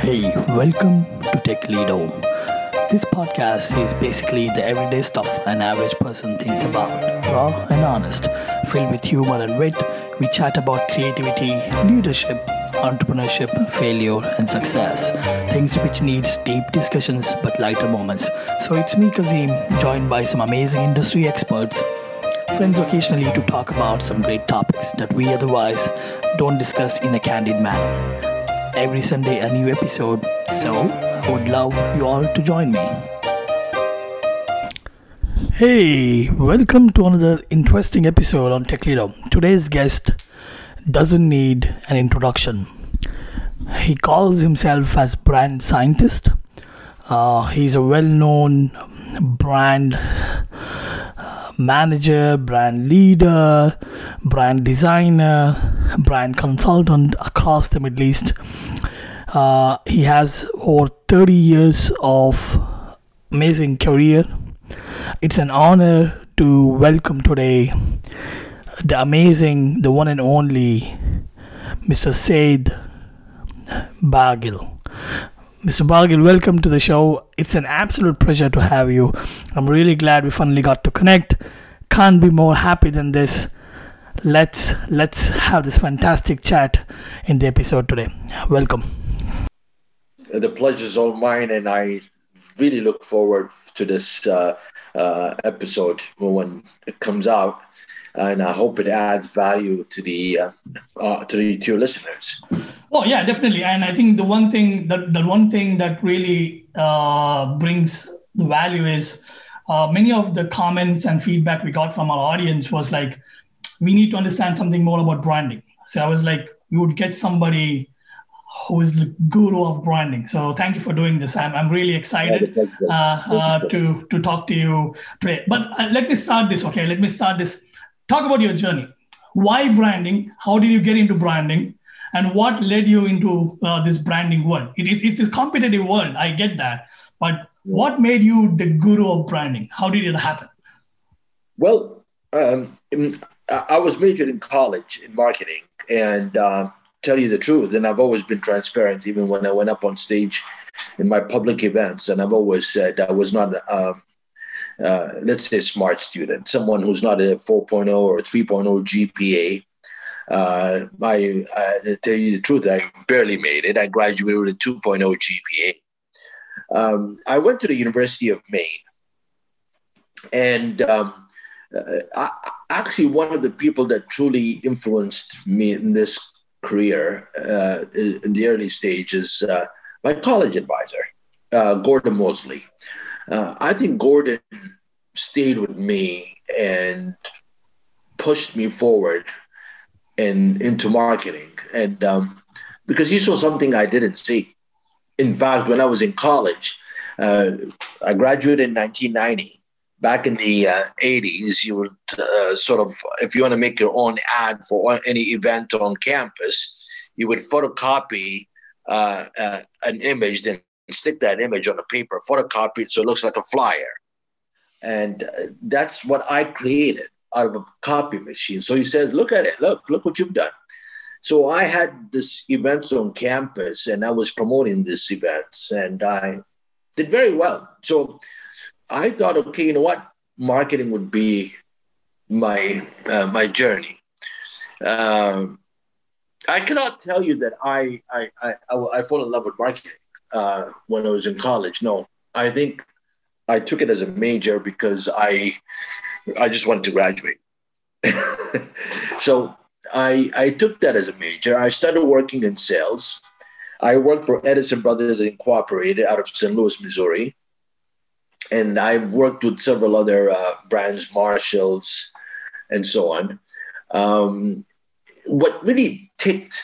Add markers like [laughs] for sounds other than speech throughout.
Hey, welcome to Tech Home. This podcast is basically the everyday stuff an average person thinks about, raw and honest, filled with humor and wit. We chat about creativity, leadership, entrepreneurship, failure, and success. Things which needs deep discussions but lighter moments. So it's me, Kazim, joined by some amazing industry experts friends occasionally to talk about some great topics that we otherwise don't discuss in a candid manner every Sunday a new episode. So I would love you all to join me. Hey, welcome to another interesting episode on Tech Leader. Today's guest doesn't need an introduction. He calls himself as brand scientist. Uh, he's a well-known brand manager, brand leader, brand designer, brand consultant across the Middle East. Uh, he has over 30 years of amazing career. It's an honor to welcome today the amazing, the one and only Mr. Said Bagil. Mr. Bagil, welcome to the show. It's an absolute pleasure to have you. I'm really glad we finally got to connect. Can't be more happy than this. Let's let's have this fantastic chat in the episode today. Welcome. The pleasure is all mine, and I really look forward to this uh, uh, episode when it comes out and I hope it adds value to the uh, uh, to, the, to your listeners. Oh yeah, definitely. And I think the one thing that the one thing that really uh, brings the value is uh, many of the comments and feedback we got from our audience was like, we need to understand something more about branding. So I was like, we would get somebody who is the guru of branding. So thank you for doing this. I'm, I'm really excited uh, uh, to to talk to you today. But let me start this. Okay, let me start this talk about your journey. Why branding? How did you get into branding? And what led you into uh, this branding world? It is it's a competitive world. I get that, but what made you the guru of branding? How did it happen? Well, um, I was majored in college in marketing, and uh, tell you the truth, and I've always been transparent, even when I went up on stage in my public events, and I've always said I was not uh, uh, let's say, smart student, someone who's not a 4.0 or 3.0 GPA. Uh, I, I tell you the truth, I barely made it. I graduated with a 2.0 GPA. Um, I went to the University of Maine, and um, uh, I, actually, one of the people that truly influenced me in this career uh, in the early stages, uh, my college advisor, uh, Gordon Mosley uh, I think Gordon stayed with me and pushed me forward and into marketing, and um, because he saw something I didn't see. In fact, when I was in college, uh, I graduated in 1990. Back in the uh, 80s, you would uh, sort of, if you want to make your own ad for any event on campus, you would photocopy uh, uh, an image, then stick that image on a paper, photocopy it so it looks like a flyer. And uh, that's what I created out of a copy machine. So he says, Look at it. Look, look what you've done. So I had this events on campus and I was promoting this events and I did very well. So I thought, okay, you know what? Marketing would be my uh, my journey. Um, I cannot tell you that I I, I I fall in love with marketing uh, when I was in college. No, I think I took it as a major because I I just wanted to graduate. [laughs] so I I took that as a major. I started working in sales. I worked for Edison Brothers Incorporated out of St. Louis, Missouri. And I've worked with several other uh, brands, Marshalls, and so on. Um, what really ticked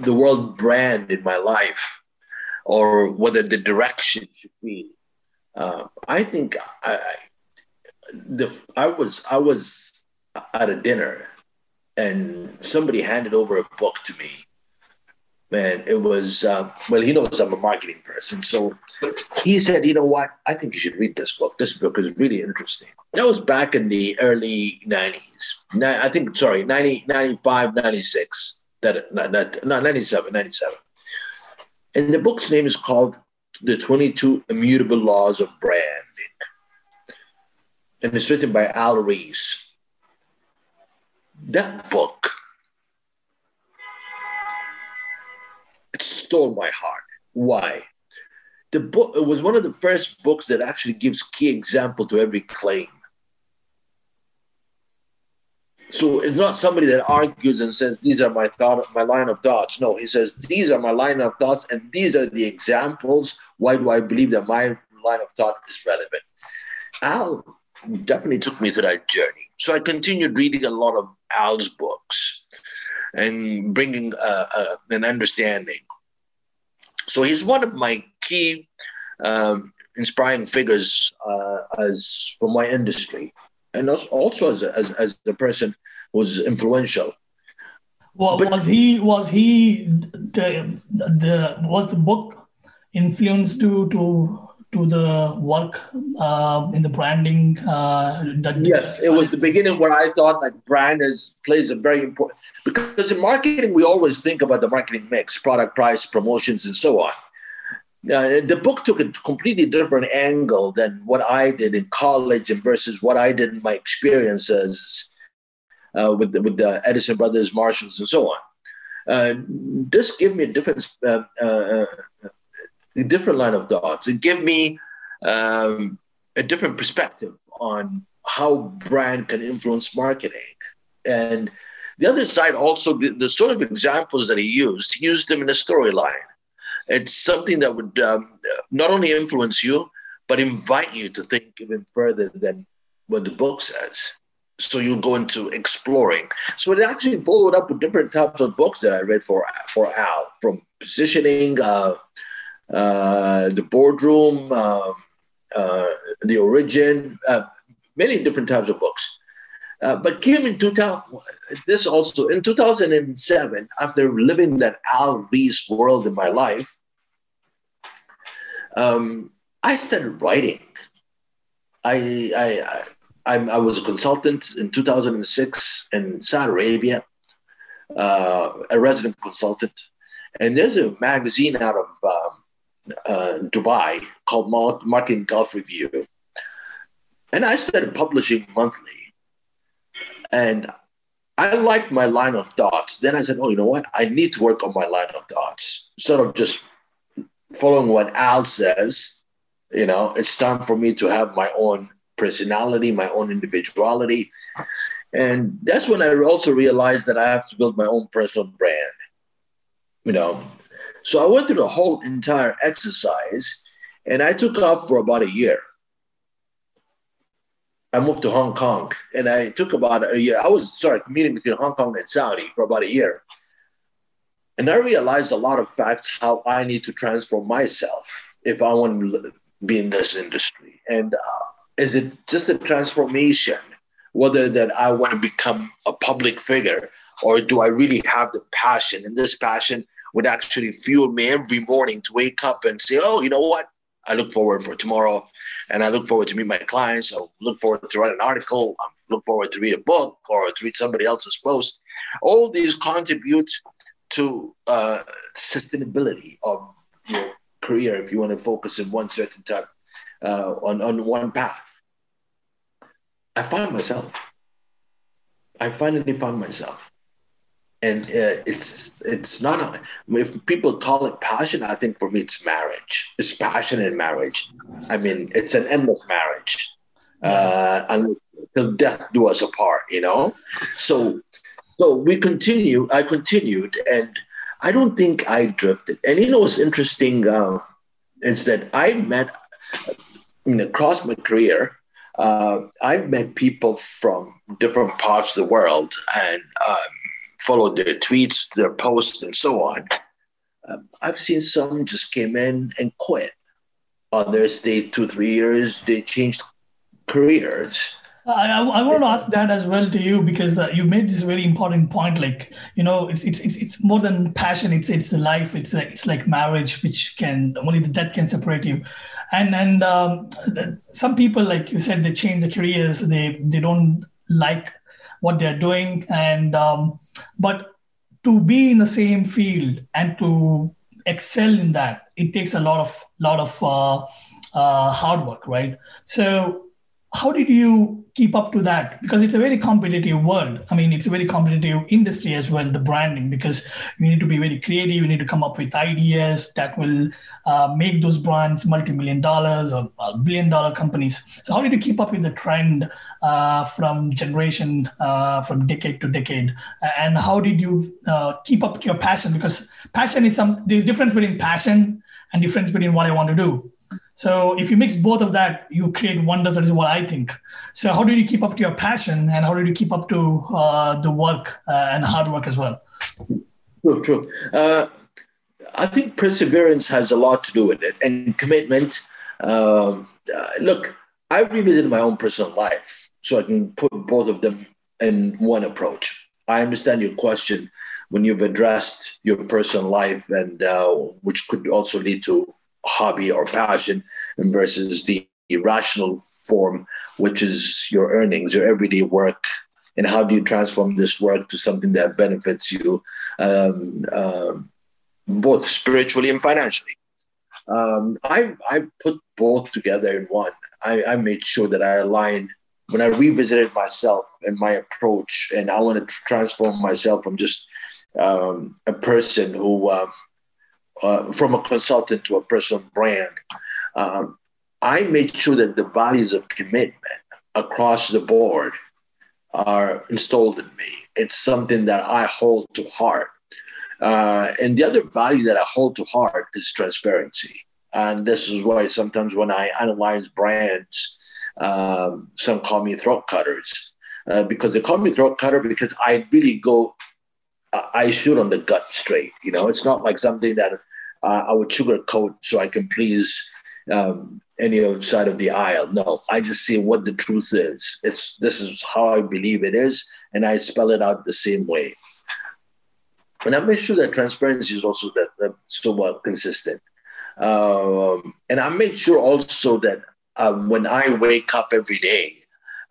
the world brand in my life or whether the direction should be. Uh, I think I, the I was I was at a dinner and somebody handed over a book to me. Man, it was uh, well. He knows I'm a marketing person, so he said, "You know what? I think you should read this book. This book is really interesting." That was back in the early '90s. I think, sorry, 90, 95, 96. That that no, 97, 97 And the book's name is called The 22 Immutable Laws of Branding. And it's written by Al Ries. That book, it stole my heart. Why? The book it was one of the first books that actually gives key example to every claim. So it's not somebody that argues and says these are my thought, my line of thoughts. No, he says these are my line of thoughts, and these are the examples. Why do I believe that my line of thought is relevant? Al definitely took me to that journey. So I continued reading a lot of Al's books and bringing uh, uh, an understanding. So he's one of my key um, inspiring figures uh, as from my industry and also as a, as, as a person was influential. Well, but, was he was he the the was the book influenced to to to the work uh, in the branding? Uh, that yes, it was the beginning where I thought like brand is plays a very important because in marketing we always think about the marketing mix, product, price, promotions, and so on. Uh, the book took a completely different angle than what I did in college and versus what I did in my experiences uh, with the, with the Edison brothers, Marshalls, and so on. Uh, this gave me a different uh, uh, a different line of thoughts. It gave me um, a different perspective on how brand can influence marketing. And the other side also, the, the sort of examples that he used, he used them in a storyline it's something that would um, not only influence you, but invite you to think even further than what the book says. So you go into exploring. So it actually followed up with different types of books that I read for for Al, from positioning, uh, uh, the boardroom, um, uh, the origin, uh, many different types of books. Uh, but came in 2000, this also in 2007, after living that Al Ries world in my life, um, I started writing. I, I, I, I, was a consultant in 2006 in Saudi Arabia, uh, a resident consultant. And there's a magazine out of um, uh, Dubai called Marketing Gulf Review. And I started publishing monthly. And I liked my line of thoughts. Then I said, oh, you know what? I need to work on my line of thoughts. Sort of just following what Al says, you know, it's time for me to have my own personality, my own individuality. And that's when I also realized that I have to build my own personal brand, you know. So I went through the whole entire exercise and I took off for about a year. I moved to Hong Kong and I took about a year. I was sorry commuting between Hong Kong and Saudi for about a year. And I realized a lot of facts how I need to transform myself if I want to be in this industry. And uh, is it just a transformation, whether that I want to become a public figure or do I really have the passion? And this passion would actually fuel me every morning to wake up and say, oh, you know what? I look forward for tomorrow and I look forward to meet my clients. I look forward to write an article. I look forward to read a book or to read somebody else's post. All these contribute to uh, sustainability of your career if you want to focus in one certain type uh, on, on one path. I find myself. I finally found myself. And uh, it's it's not a, if people call it passion. I think for me it's marriage. It's passion in marriage. I mean, it's an endless marriage, uh, until death do us apart. You know, so so we continue. I continued, and I don't think I drifted. And you know what's interesting uh, is that I met, I mean, across my career, uh, I've met people from different parts of the world and um, followed their tweets, their posts, and so on. Um, I've seen some just came in and quit. Others stayed two, three years. They changed careers. I, I want to ask that as well to you because uh, you made this very important point. Like you know, it's it's it's, more than passion. It's it's the life. It's like, it's like marriage, which can only the death can separate you. And and um, some people, like you said, they change their careers. They they don't like what they're doing, and um, but to be in the same field and to excel in that, it takes a lot of lot of uh, uh, hard work, right? So how did you keep up to that? Because it's a very competitive world. I mean it's a very competitive industry as well the branding because you need to be very creative. You need to come up with ideas that will uh, make those brands multi-million dollars or uh, billion dollar companies. So how did you keep up with the trend uh, from generation uh, from decade to decade? And how did you uh, keep up your passion? Because passion is some there's difference between passion and difference between what i want to do so if you mix both of that, you create wonders. That is what I think. So how did you keep up to your passion, and how did you keep up to uh, the work uh, and hard work as well? True, true. Uh, I think perseverance has a lot to do with it, and commitment. Um, uh, look, I revisited my own personal life, so I can put both of them in one approach. I understand your question when you've addressed your personal life, and uh, which could also lead to hobby or passion versus the irrational form, which is your earnings, your everyday work, and how do you transform this work to something that benefits you um, um, both spiritually and financially. Um, I, I put both together in one. I, I made sure that I aligned when I revisited myself and my approach, and I wanted to transform myself from just um, a person who um, uh, from a consultant to a personal brand, um, I made sure that the values of commitment across the board are installed in me. It's something that I hold to heart. Uh, and the other value that I hold to heart is transparency. And this is why sometimes when I analyze brands, um, some call me throat cutters uh, because they call me throat cutter because I really go, I shoot on the gut straight. You know, it's not like something that uh, I would sugarcoat so I can please um, any other side of the aisle. No, I just see what the truth is. It's this is how I believe it is, and I spell it out the same way. And I make sure that transparency is also that, that somewhat consistent. Um, and I make sure also that um, when I wake up every day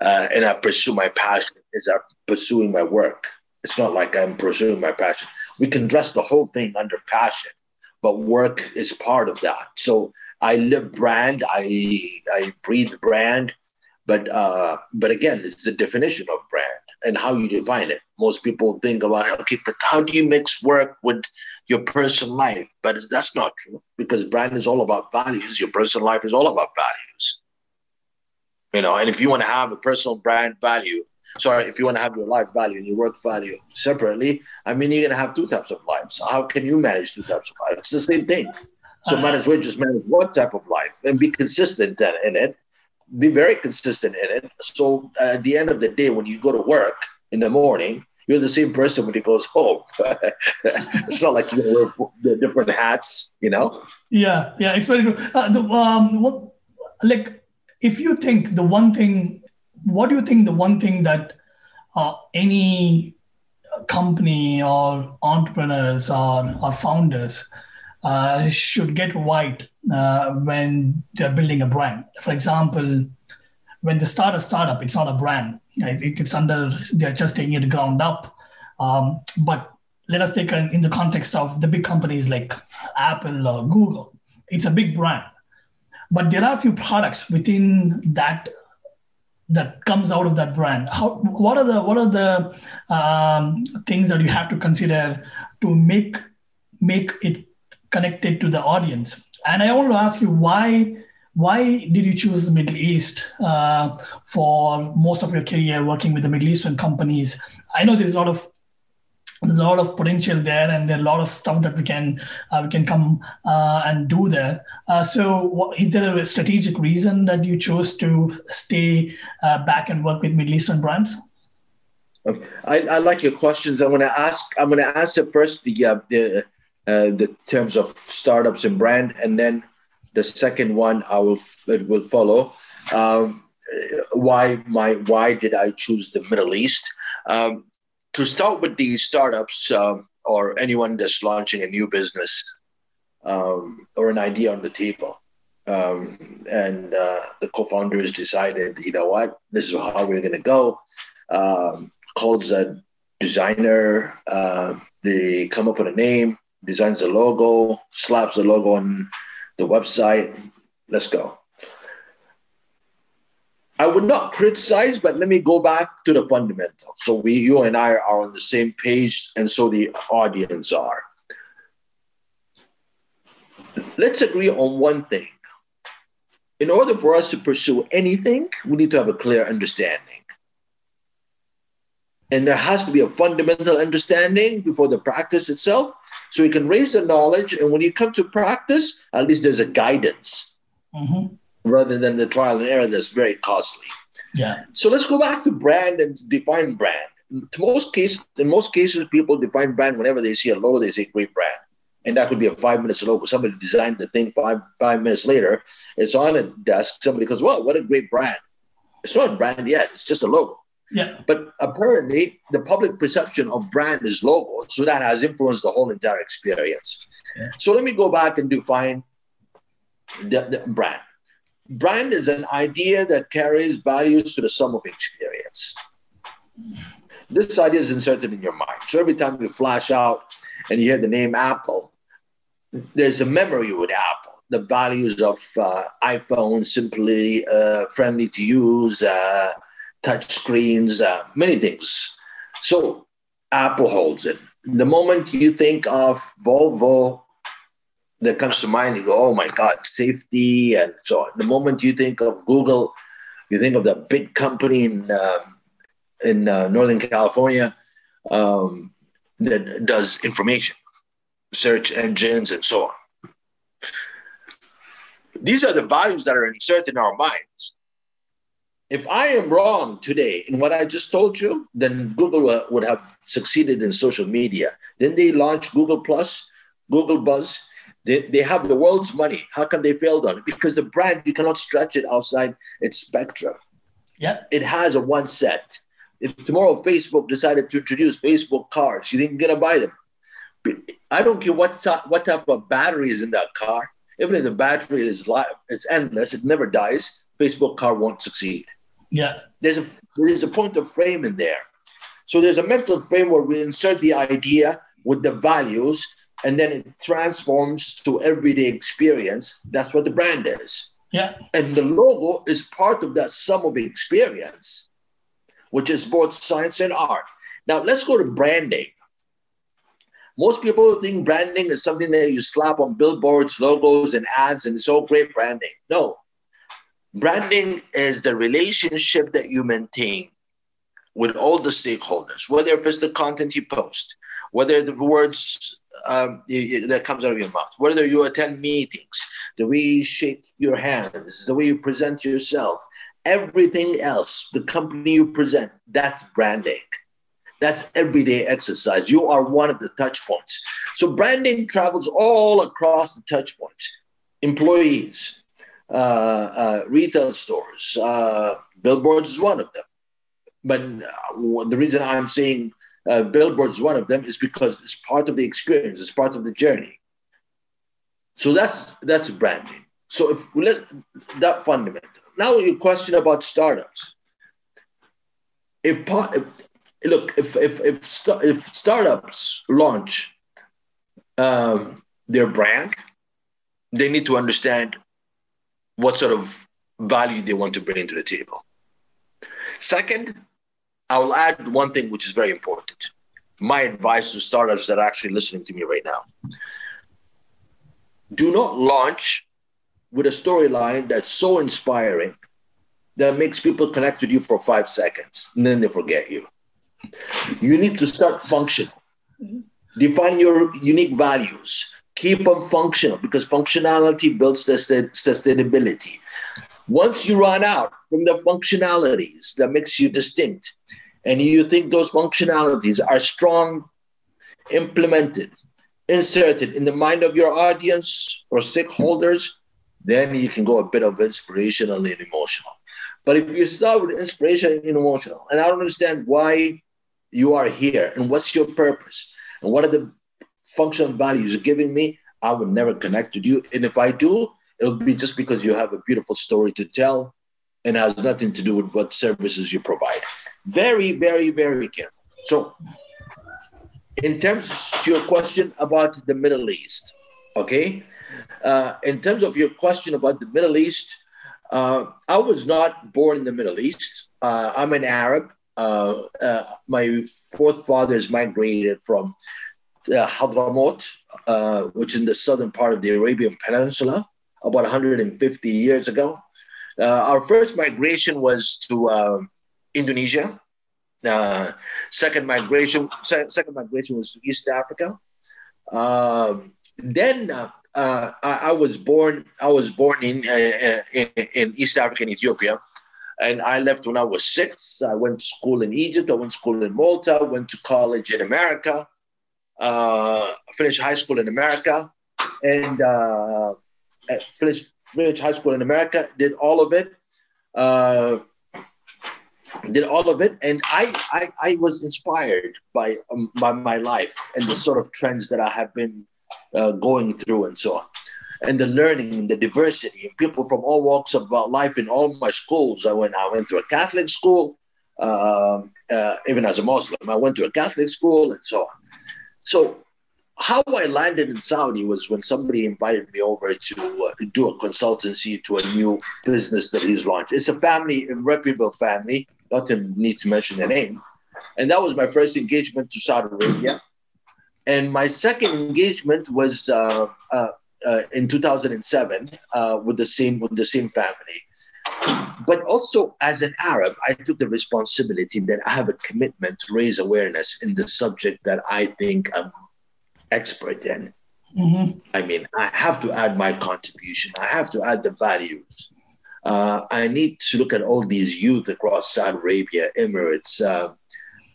uh, and I pursue my passion, is I'm pursuing my work. It's not like I'm pursuing my passion. We can dress the whole thing under passion but work is part of that. So I live brand, I I breathe brand, but uh, but again, it's the definition of brand and how you define it. Most people think about okay, but how do you mix work with your personal life? But that's not true because brand is all about values. Your personal life is all about values. You know, and if you want to have a personal brand value, sorry, if you want to have your life value and your work value separately, I mean, you're going to have two types of lives. How can you manage two types of lives? It's the same thing. So uh, might as well just manage one type of life and be consistent in it. Be very consistent in it. So at the end of the day, when you go to work in the morning, you're the same person when he goes home. [laughs] it's not like you wear different hats, you know. Yeah, yeah, it's very true. Uh, the, um, like if you think the one thing what do you think the one thing that uh, any company or entrepreneurs or, or founders uh, should get right uh, when they're building a brand? For example, when they start a startup, it's not a brand. it's under, they're just taking it ground up. Um, but let us take in the context of the big companies like Apple or Google. It's a big brand. But there are a few products within that that comes out of that brand? How what are the what are the um, things that you have to consider to make make it connected to the audience? And i want to ask you why why did you choose the middle east uh, for most of your career working with the middle eastern companies? I know there's a lot of a lot of potential there and there a lot of stuff that we can uh, we can come uh, and do there. Uh, so what, is there a strategic reason that you chose to stay uh, back and work with middle eastern brands? I, I like your questions. I'm going to ask i'm going to answer first the uh, the uh, the terms of startups and brand and then the second one i will it will follow. Um, why my why did i choose the middle east? Um, to start with the startups um, or anyone that's launching a new business um, or an idea on the table. Um, and uh, the co-founders decided, you know what, this is how we're going to go. Um, calls a designer. Uh, they come up with a name. designs a logo, slaps the logo on the website. Let's go. I would not criticize, but let me go back to the fundamental. So we, you and I are on the same page, and so the audience are. Let's agree on one thing. In order for us to pursue anything, we need to have a clear understanding. And there has to be a fundamental understanding before the practice itself. So we can raise the knowledge, and when you come to practice, at least there's a guidance. Mm-hmm rather than the trial and error that's very costly. Yeah. So let's go back to brand and define brand. To most cases, in most cases, people define brand whenever they see a logo, they say great brand. And that could be a five minutes logo. Somebody designed the thing five five minutes later. It's on a desk. Somebody goes, "Well, what a great brand!" It's not a brand yet. It's just a logo. Yeah. But apparently, the public perception of brand is logo, so that has influenced the whole entire experience. Yeah. So let me go back and define the, the brand brand is an idea that carries values to the sum of experience. This idea is inserted in your mind. So every time you flash out and you hear the name Apple, there's a memory with Apple. The values of uh, iPhone, simply uh, friendly to use, uh, touch screens, uh, many things. So Apple holds it. The moment you think of Volvo, that comes to mind, you go, oh my God, safety and so. The moment you think of Google, you think of the big company in um, in uh, Northern California um, that does information, search engines, and so on. These are the values that are inserted in our minds. If I am wrong today in what I just told you, then Google would have succeeded in social media. Then they launched Google Plus, Google Buzz, they, they have the world's money. How can they fail on it? Because the brand, you cannot stretch it outside its spectrum. Yeah. It has a one set. If tomorrow Facebook decided to introduce Facebook cars, you think you're gonna buy them? I don't care what what type of battery is in that car. Even if the battery is live, it's endless, it never dies. Facebook car won't succeed. Yeah. There's a there's a point of frame in there. So there's a mental frame where we insert the idea with the values and then it transforms to everyday experience. That's what the brand is. Yeah. And the logo is part of that sum of experience, which is both science and art. Now let's go to branding. Most people think branding is something that you slap on billboards, logos, and ads, and it's all great branding. No. Branding is the relationship that you maintain with all the stakeholders, whether it's the content you post, whether the words um, that comes out of your mouth, whether you attend meetings, the way you shake your hands, the way you present yourself, everything else, the company you present, that's branding. That's everyday exercise. You are one of the touch points. So branding travels all across the touch points. Employees, uh, uh, retail stores, uh, billboards is one of them. But uh, the reason I'm saying uh, billboards one of them is because it's part of the experience it's part of the journey. So that's that's branding. So if we let that fundamental. Now your question about startups. If, if look if if if, if startups launch um, their brand they need to understand what sort of value they want to bring to the table. Second I will add one thing which is very important. My advice to startups that are actually listening to me right now do not launch with a storyline that's so inspiring that makes people connect with you for five seconds and then they forget you. You need to start functional. Define your unique values. Keep them functional because functionality builds sustainability. Once you run out from the functionalities that makes you distinct, and you think those functionalities are strong, implemented, inserted in the mind of your audience or stakeholders, then you can go a bit of inspirational and emotional. But if you start with inspiration and emotional, and I don't understand why you are here and what's your purpose and what are the functional values you're giving me, I would never connect with you. And if I do, it'll be just because you have a beautiful story to tell and has nothing to do with what services you provide. Very, very, very careful. So, in terms of your question about the Middle East, okay? Uh, in terms of your question about the Middle East, uh, I was not born in the Middle East. Uh, I'm an Arab. Uh, uh, my fourth fathers migrated from uh, Hadramaut, which is in the southern part of the Arabian Peninsula, about 150 years ago. Our first migration was to Indonesia. second migration, se- second migration was to East Africa. Um, then uh, uh, I, I, was born. I was born in, uh, in, in East Africa and Ethiopia, and I left when I was six. I went to school in Egypt. I went to school in Malta. Went to college in America. Uh, finished high school in America, and uh, finished finished high school in America. Did all of it. Uh, did all of it, and I I, I was inspired by um, by my life and the sort of trends that I have been uh, going through and so on. And the learning, the diversity, and people from all walks of life in all my schools. I went, I went to a Catholic school, uh, uh, even as a Muslim. I went to a Catholic school and so on. So, how I landed in Saudi was when somebody invited me over to uh, do a consultancy to a new business that he's launched. It's a family, a reputable family, not to need to mention the name. And that was my first engagement to Saudi Arabia. And my second engagement was uh, uh, uh, in 2007 uh, with the same with the same family. But also, as an Arab, I took the responsibility that I have a commitment to raise awareness in the subject that I think I'm expert in. Mm-hmm. I mean, I have to add my contribution. I have to add the values. Uh, I need to look at all these youth across Saudi Arabia, Emirates, uh,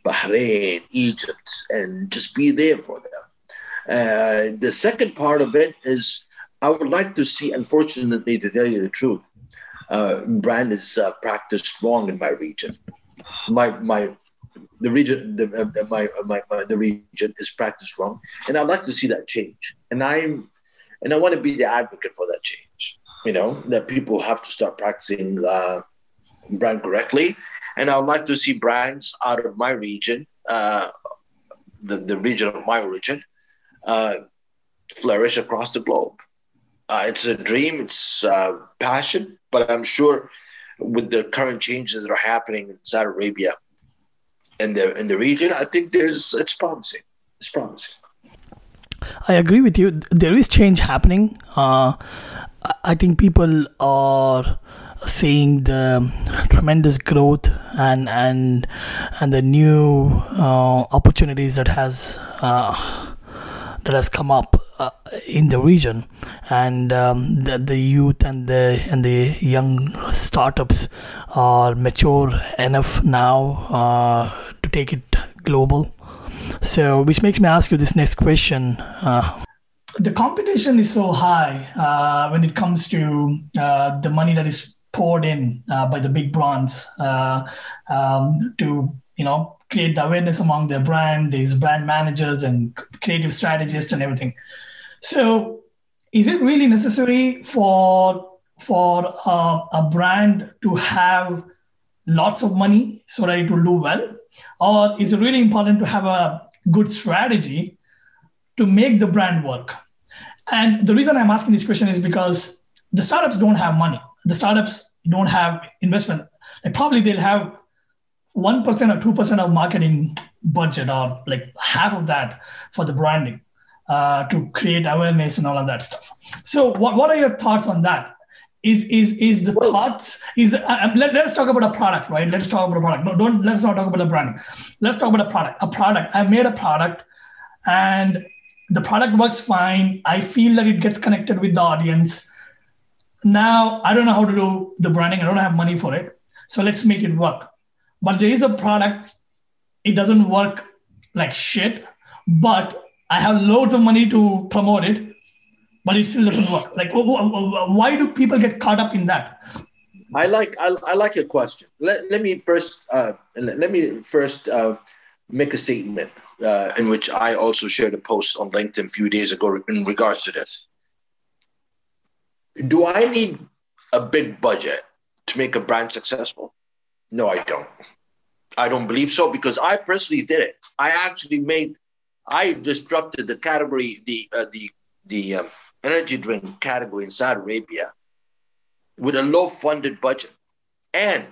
Bahrain, Egypt, and just be there for them. Uh, the second part of it is I would like to see, unfortunately, to tell you the truth, uh, brand is uh, practiced wrong in my region. My my the region the, uh, my, my, my, the region is practiced wrong, and I'd like to see that change. And I'm and I want to be the advocate for that change. You know that people have to start practicing uh, brand correctly and I would like to see brands out of my region, uh, the, the region of my origin, uh, flourish across the globe. Uh, it's a dream, it's uh, passion, but I'm sure with the current changes that are happening in Saudi Arabia and the in the region, I think there's it's promising. It's promising. I agree with you. There is change happening. Uh, I think people are seeing the tremendous growth and and and the new uh, opportunities that has uh, that has come up uh, in the region. And um, the, the youth and the and the young startups are mature enough now uh, to take it global. So which makes me ask you this next question uh, the competition is so high uh, when it comes to uh, the money that is poured in uh, by the big brands um, to you know create the awareness among their brand these brand managers and creative strategists and everything. So is it really necessary for for uh, a brand to have lots of money so that it will do well? Or is it really important to have a good strategy to make the brand work? And the reason i'm asking this question is because the startups don't have money. The startups don't have investment, like probably they'll have 1% or 2% of marketing budget or like half of that for the branding uh, to create awareness and all of that stuff. So what, what are your thoughts on that? Is, is, is the well, thoughts is uh, let, let's talk about a product right let's talk about a product no don't let's not talk about the branding let's talk about a product a product i made a product and the product works fine i feel that it gets connected with the audience now I don't know how to do the branding. I don't have money for it. So let's make it work. But there is a product, it doesn't work like shit, but I have loads of money to promote it, but it still doesn't work. Like, why do people get caught up in that? I like I, I like your question. Let, let me first uh, let me first uh, make a statement uh, in which I also shared a post on LinkedIn a few days ago in regards to this do I need a big budget to make a brand successful? No, I don't. I don't believe so because I personally did it. I actually made I disrupted the category, the uh, the the um, energy drink category in Saudi Arabia with a low funded budget and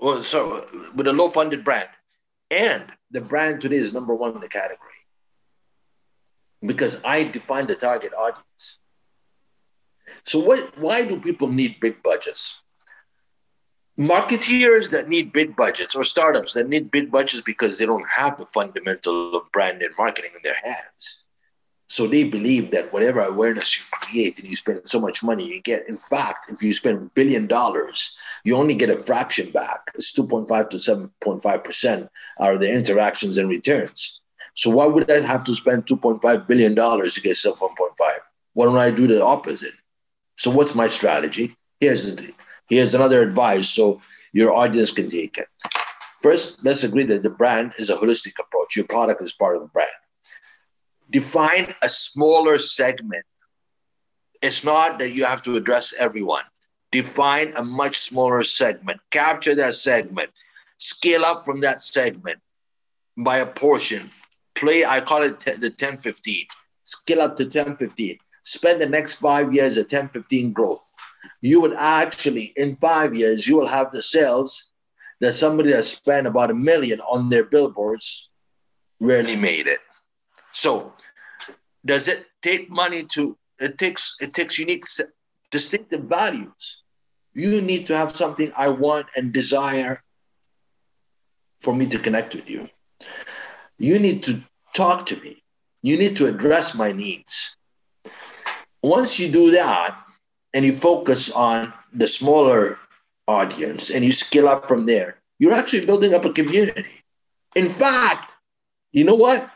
well, so with a low funded brand. And the brand today is number one in the category because I defined the target audience. So what, why do people need big budgets? Marketeers that need big budgets or startups that need big budgets because they don't have the fundamental of brand and marketing in their hands. So they believe that whatever awareness you create and you spend so much money, you get. In fact, if you spend a billion dollars, you only get a fraction back. It's 2.5 to 7.5% are the interactions and returns. So why would I have to spend 2.5 billion dollars to get sub 1.5? Why don't I do the opposite? So what's my strategy? Here's the, here's another advice so your audience can take it. First, let's agree that the brand is a holistic approach. Your product is part of the brand define a smaller segment. It's not that you have to address everyone. Define a much smaller segment, capture that segment, scale up from that segment by a portion. Play, I call it the 10 15. Scale up to 10 15. Spend the next five years at 10 15 growth. You would actually, in five years, you will have the sales that somebody that spent about a million on their billboards rarely made it. So, does it take money to? It takes it takes unique, distinctive values. You need to have something I want and desire for me to connect with you. You need to talk to me. You need to address my needs. Once you do that and you focus on the smaller audience and you scale up from there, you're actually building up a community. In fact, you know what?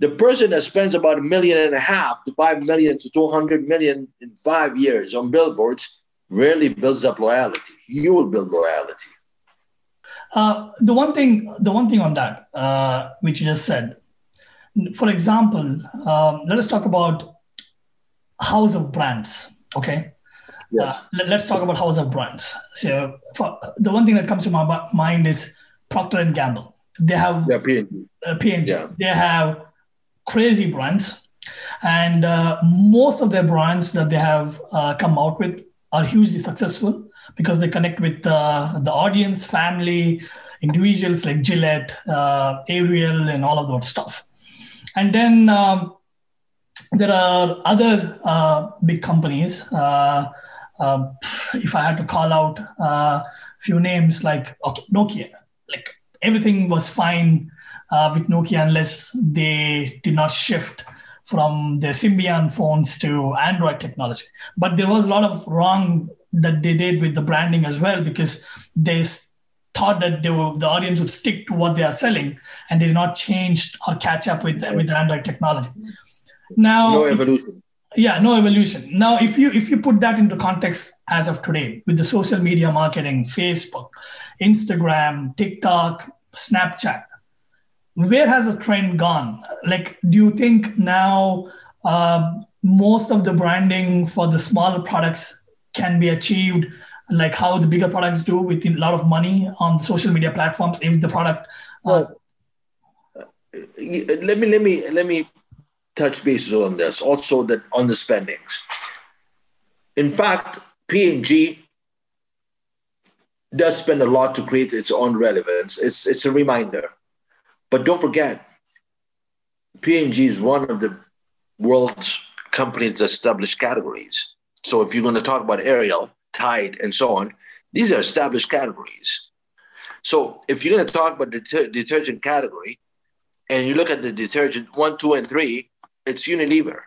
the person that spends about a million and a half to five million to 200 million in five years on billboards rarely builds up loyalty. You will build loyalty. Uh, the one thing, the one thing on that, uh, which you just said, for example, um, let us talk about house of brands. Okay. Yes. Uh, let, us talk about house of brands. So, for, the one thing that comes to my mind is Procter and Gamble. They have yeah, P&G. Uh, P&G. Yeah. They have crazy brands. And uh, most of their brands that they have uh, come out with are hugely successful because they connect with uh, the audience, family, individuals like Gillette, uh, Ariel, and all of that stuff. And then um, there are other uh, big companies. Uh, um, if I had to call out a few names like okay, Nokia, like everything was fine uh, with Nokia unless they did not shift from their Symbian phones to Android technology. But there was a lot of wrong that they did with the branding as well because they thought that they were, the audience would stick to what they are selling and they did not change or catch up with with the Android technology. Now, no evolution. Yeah, no evolution. Now, if you if you put that into context as of today with the social media marketing, Facebook, Instagram, TikTok, Snapchat, where has the trend gone? Like, do you think now uh, most of the branding for the smaller products can be achieved like how the bigger products do with a lot of money on social media platforms if the product uh, well, let me let me let me touch bases on this also that on the spendings in fact P&G does spend a lot to create its own relevance it's it's a reminder but don't forget, P&G is one of the world's companies established categories. So if you're going to talk about Ariel, Tide, and so on, these are established categories. So if you're going to talk about the deter- detergent category, and you look at the detergent one, two, and three, it's Unilever.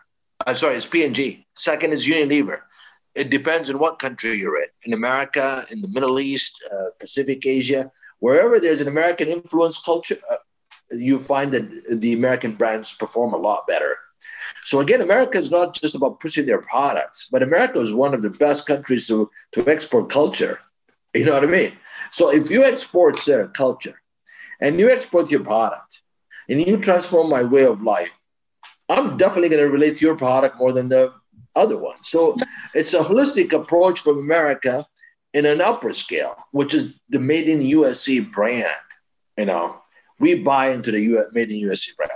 I'm sorry, it's P&G. Second is Unilever. It depends on what country you're in. In America, in the Middle East, uh, Pacific Asia, wherever there's an American influence culture, uh, you find that the American brands perform a lot better. So again, America is not just about pushing their products, but America is one of the best countries to, to export culture. You know what I mean? So if you export their culture and you export your product and you transform my way of life, I'm definitely going to relate to your product more than the other one. So it's a holistic approach from America in an upper scale, which is the made in USA brand, you know we buy into the US, made in USA brand.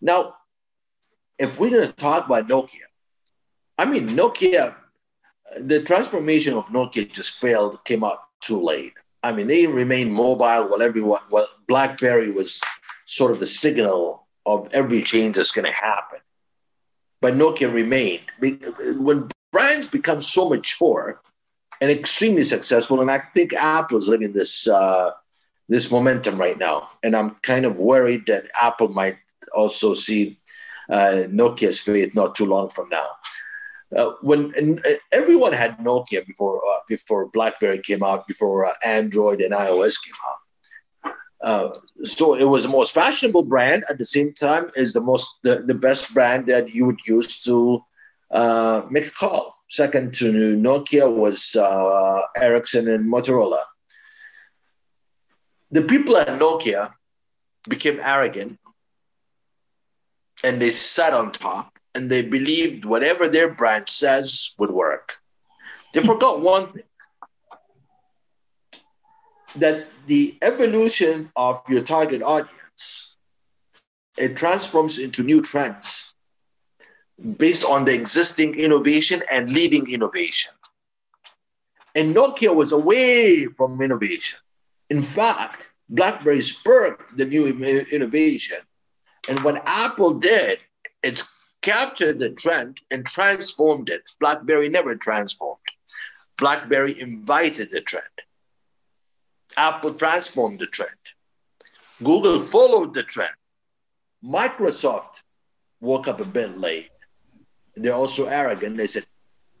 Now, if we're going to talk about Nokia, I mean, Nokia, the transformation of Nokia just failed, came out too late. I mean, they remained mobile while everyone, while BlackBerry was sort of the signal of every change that's going to happen. But Nokia remained. When brands become so mature and extremely successful, and I think Apple is living this uh, this momentum right now, and I'm kind of worried that Apple might also see uh, Nokia's fate not too long from now. Uh, when uh, everyone had Nokia before uh, before BlackBerry came out, before uh, Android and iOS came out. Uh, so it was the most fashionable brand at the same time is the most the, the best brand that you would use to uh, make a call. Second to Nokia was Ericsson and Motorola. The people at Nokia became arrogant and they sat on top and they believed whatever their brand says would work. They forgot one thing that the evolution of your target audience it transforms into new trends based on the existing innovation and leading innovation. And Nokia was away from innovation. In fact, BlackBerry spurred the new innovation. And what Apple did, it's captured the trend and transformed it. BlackBerry never transformed. BlackBerry invited the trend. Apple transformed the trend. Google followed the trend. Microsoft woke up a bit late. They're also arrogant. They said,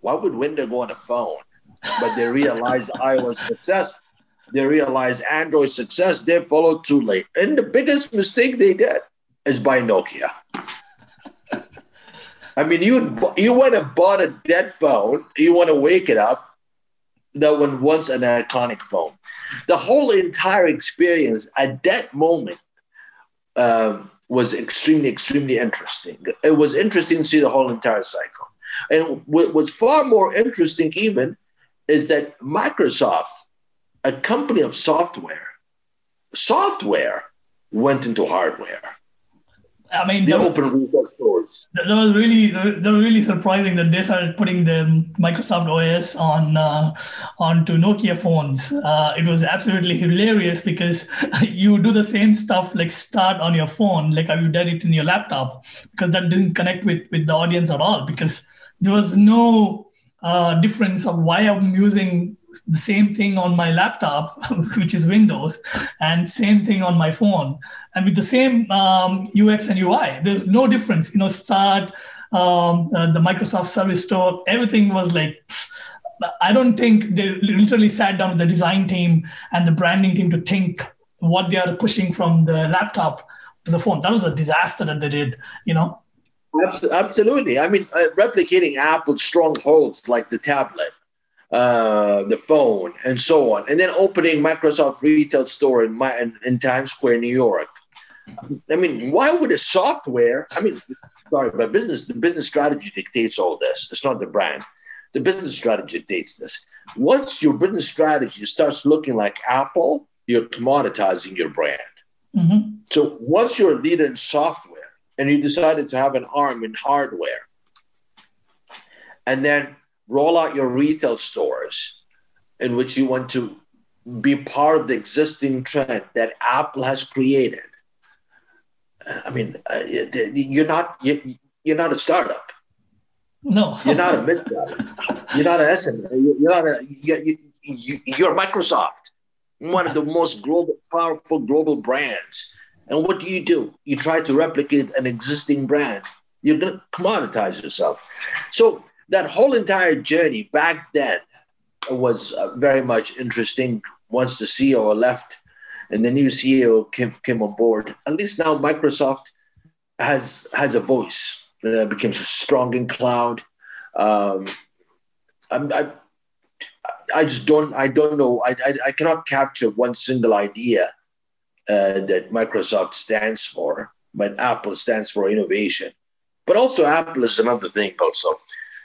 why would Windows go on a phone? But they realized [laughs] iOS success. They realized Android success. They followed too late. And the biggest mistake they did is buy Nokia. I mean, you you went and bought a dead phone. You want to wake it up. That one once an iconic phone. The whole entire experience at that moment um, was extremely, extremely interesting. It was interesting to see the whole entire cycle. And what was far more interesting, even, is that Microsoft, a company of software, software went into hardware. I mean, the open retail stores. That was really that was really surprising that they started putting the Microsoft OS on uh, onto Nokia phones. Uh, it was absolutely hilarious because [laughs] you do the same stuff like start on your phone, like you did it in your laptop, because that didn't connect with with the audience at all. Because there was no uh, difference of why I'm using the same thing on my laptop, [laughs] which is Windows, and same thing on my phone, and with the same um, UX and UI. There's no difference. You know, start um, uh, the Microsoft Service Store. Everything was like. I don't think they literally sat down with the design team and the branding team to think what they are pushing from the laptop to the phone. That was a disaster that they did. You know. Absolutely. I mean, uh, replicating Apple's strongholds like the tablet uh, the phone, and so on, and then opening Microsoft retail store in, my, in, in Times Square, New York. I mean, why would a software? I mean, sorry, but business the business strategy dictates all this. It's not the brand. The business strategy dictates this. Once your business strategy starts looking like Apple, you're commoditizing your brand. Mm-hmm. So once you're a leader in software and you decided to have an arm in hardware, and then roll out your retail stores in which you want to be part of the existing trend that Apple has created. I mean, uh, you're not you're not a startup. No, you're not a mid You're not an SM. You're not a you're Microsoft, one of the most global, powerful global brands. And what do you do? You try to replicate an existing brand. You're going to commoditize yourself. So that whole entire journey back then was uh, very much interesting. Once the CEO left and the new CEO came, came on board, at least now Microsoft has has a voice. Uh, became strong in cloud. Um, I, I just don't. I don't know. I, I, I cannot capture one single idea uh, that Microsoft stands for, but Apple stands for innovation. But also, Apple is another thing. Also,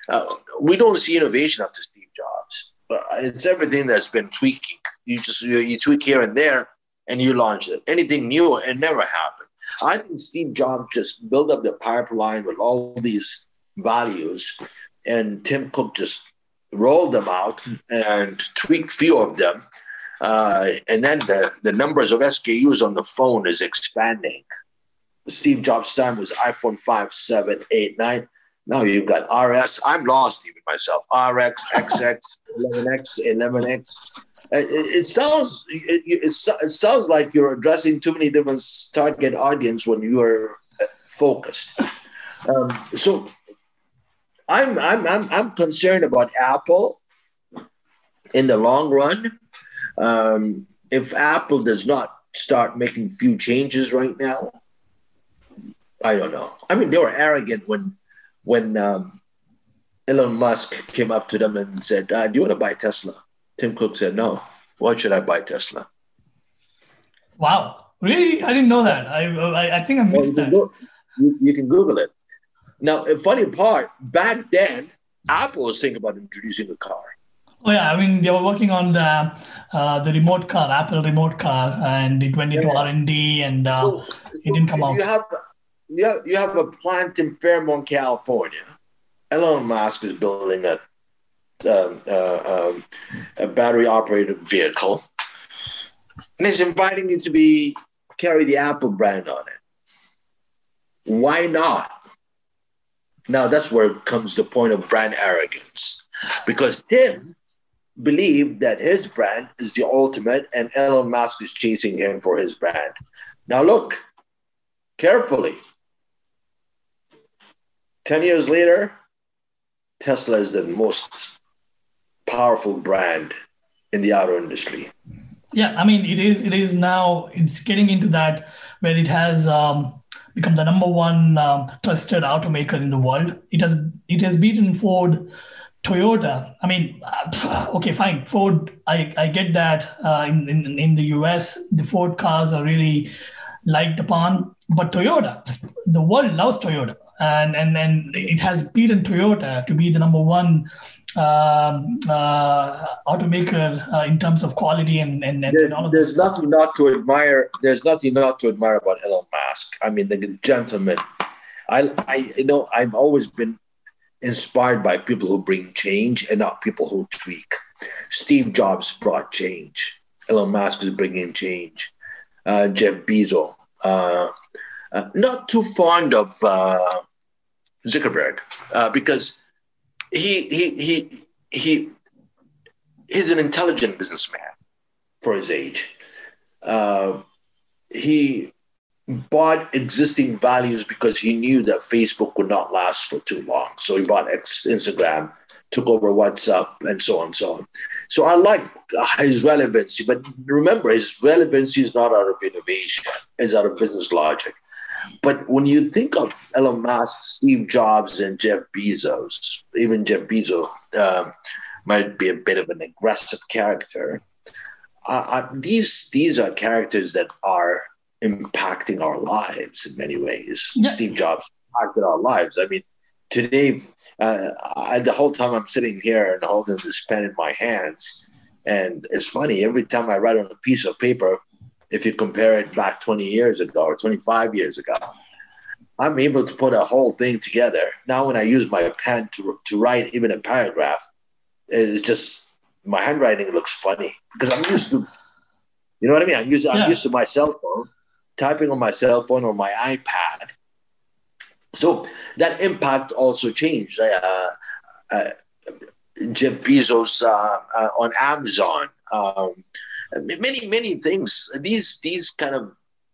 uh, we don't see innovation after Steve Jobs. It's everything that's been tweaking. You just you, you tweak here and there, and you launch it. Anything new, it never happened. I think Steve Jobs just built up the pipeline with all these values, and Tim Cook just rolled them out and tweaked few of them. Uh, and then the, the numbers of SKUs on the phone is expanding. Steve Jobs' time was iPhone 5, 7, 8, 9. Now you've got RS. I'm lost even myself. RX, XX, 11X, 11X. It, it sounds it, it, it, sounds like you're addressing too many different target audience when you are uh, focused. Um, so I'm, I'm I'm I'm concerned about Apple in the long run. Um, if Apple does not start making few changes right now, I don't know. I mean, they were arrogant when when um, Elon Musk came up to them and said, uh, "Do you want to buy Tesla?" Tim Cook said, "No. Why should I buy Tesla?" Wow, really? I didn't know that. I I, I think I missed well, you that. Go, you, you, can Google it. Now, the funny part, back then, Apple was thinking about introducing a car. Oh yeah, I mean they were working on the uh, the remote car, Apple remote car, and it went into. R and D, and uh, so, it didn't come out. You have you have, you have a plant in Fremont, California. Elon Musk is building a um, uh, um, a battery operated vehicle, and he's inviting you to be carry the Apple brand on it. Why not? Now that's where comes the point of brand arrogance, because Tim believed that his brand is the ultimate, and Elon Musk is chasing him for his brand. Now look carefully. 10 years later, Tesla is the most powerful brand in the auto industry. Yeah, I mean, it is. It is now. It's getting into that where it has um, become the number one um, trusted automaker in the world. It has it has beaten Ford, Toyota. I mean, uh, okay, fine. Ford, I, I get that. Uh, in, in in the US, the Ford cars are really liked upon, but Toyota, the world loves Toyota and and and it has beaten Toyota to be the number one um, uh, automaker uh, in terms of quality and and, and there's, there's nothing not to admire. There's nothing not to admire about Elon Musk. I mean, the gentleman. I I you know I've always been inspired by people who bring change and not people who tweak. Steve Jobs brought change. Elon Musk is bringing change. Uh, Jeff Bezos. Uh, not too fond of uh, Zuckerberg uh, because he he he he he's an intelligent businessman for his age. Uh, he bought existing values because he knew that Facebook would not last for too long. So he bought Instagram, took over WhatsApp, and so on and so on. So I like his relevancy, but remember, his relevancy is not out of innovation; it's out of business logic. But when you think of Elon Musk, Steve Jobs, and Jeff Bezos, even Jeff Bezos um, might be a bit of an aggressive character. Uh, uh, these these are characters that are impacting our lives in many ways. Yeah. Steve Jobs impacted our lives. I mean, today, uh, I, the whole time I'm sitting here and holding this pen in my hands, and it's funny every time I write on a piece of paper, if you compare it back 20 years ago or 25 years ago. I'm able to put a whole thing together. Now, when I use my pen to, to write even a paragraph, it's just my handwriting looks funny because I'm used to, you know what I mean? I'm used, I'm used to my cell phone, typing on my cell phone or my iPad. So that impact also changed. Uh, uh, Jeff Bezos uh, uh on Amazon. Um, many many things. These these kind of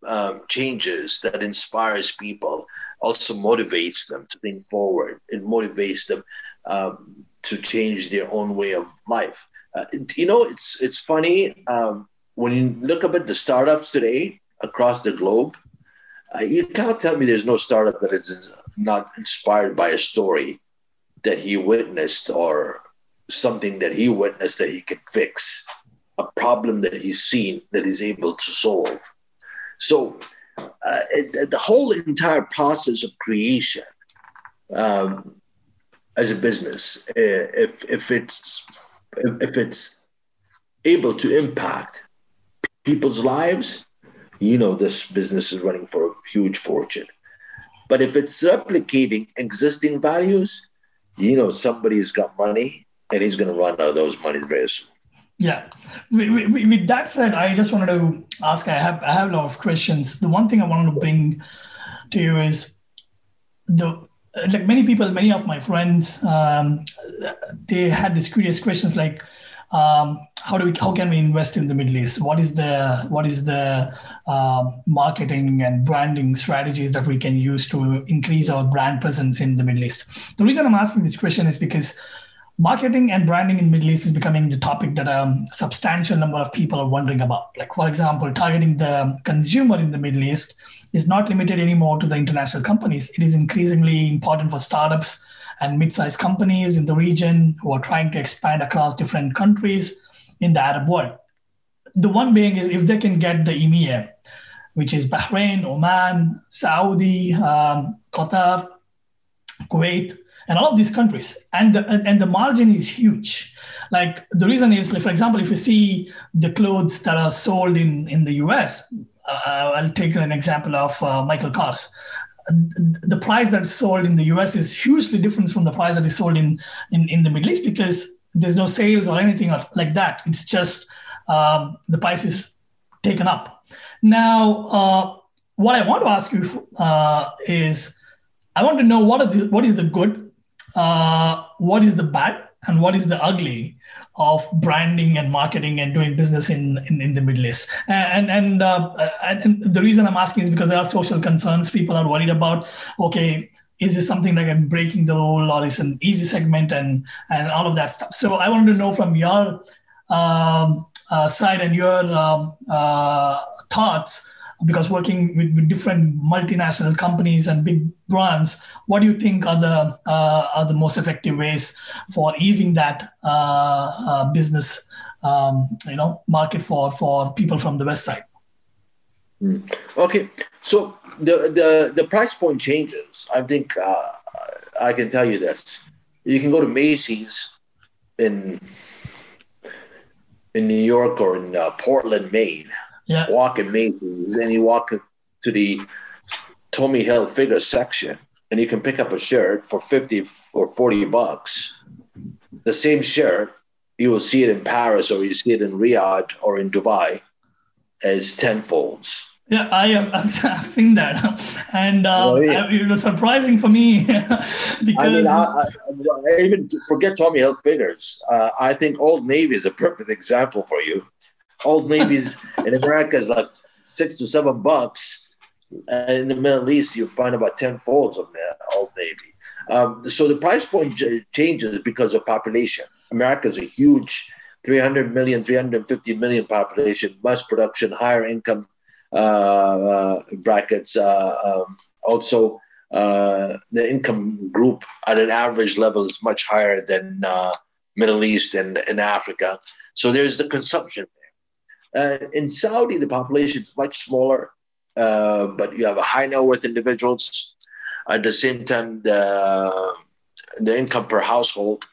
um, changes that inspires people also motivates them to think forward. It motivates them um, to change their own way of life. Uh, you know it's it's funny um, when you look up at the startups today across the globe uh, you can't tell me there's no startup that is not inspired by a story that he witnessed or something that he witnessed that he can fix a problem that he's seen that he's able to solve. So uh, it, the whole entire process of creation um, as a business, uh, if, if it's if it's able to impact people's lives, you know this business is running for a huge fortune. But if it's replicating existing values, you know somebody's got money and he's going to run out of those monies very soon. Yeah. With that said, I just wanted to ask. I have I have a lot of questions. The one thing I wanted to bring to you is the like many people, many of my friends, um, they had these curious questions like, um, how do we how can we invest in the Middle East? What is the what is the um, marketing and branding strategies that we can use to increase our brand presence in the Middle East? The reason I'm asking this question is because marketing and branding in Middle East is becoming the topic that a substantial number of people are wondering about. Like, for example, targeting the consumer in the Middle East is not limited anymore to the international companies. It is increasingly important for startups and mid-sized companies in the region who are trying to expand across different countries in the Arab world. The one being is if they can get the EMEA, which is Bahrain, Oman, Saudi, um, Qatar, Kuwait, and all of these countries and the, and the margin is huge. Like the reason is for example if you see the clothes that are sold in in the us uh, i'll take an example of uh, michael kors. The price that's sold in the us is hugely different from the price that is sold in in, in the middle east because there's no sales or anything like that. It's just um, the price is taken up. Now uh, what i want to ask you uh, is I want to know what, the, what is the good uh, what is the bad and what is the ugly of branding and marketing and doing business in, in, in the Middle East. And, and, uh, and the reason I'm asking is because there are social concerns. People are worried about, okay, is this something like I'm breaking the rule or is an easy segment and, and all of that stuff. So I wanted to know from your um, uh, side and your um, uh, thoughts, because working with, with, different multinational companies and big brands, what do you think are the uh, are the most effective ways for easing that uh, uh, business um, you know market for for people from the west side? Mm. Okay, so the, the the price point changes. I think uh, I can tell you this: you can go to Macy's in in New York or in uh, Portland, Maine yeah. walk in Macy's and you walk to the Tommy Hilfiger section and you can pick up a shirt for 50 or 40 bucks. The same shirt, you will see it in Paris or you see it in Riyadh or in Dubai as 10 folds. Yeah, I have [laughs] I've seen that, and uh, oh, yeah. it was surprising for me because [laughs] I mean, I, I, I even forget Tommy Hilfigers. Uh, I think Old Navy is a perfect example for you. Old Navy's in America is like six to seven bucks. in the Middle East, you find about 10 folds of Old Navy. Um, so the price point j- changes because of population. America is a huge 300 million, 350 million population, mass production, higher income uh, uh, brackets. Uh, um, also, uh, the income group at an average level is much higher than uh, Middle East and, and Africa. So there's the consumption uh, in Saudi, the population is much smaller, uh, but you have a high net worth individuals. At the same time, the the income per household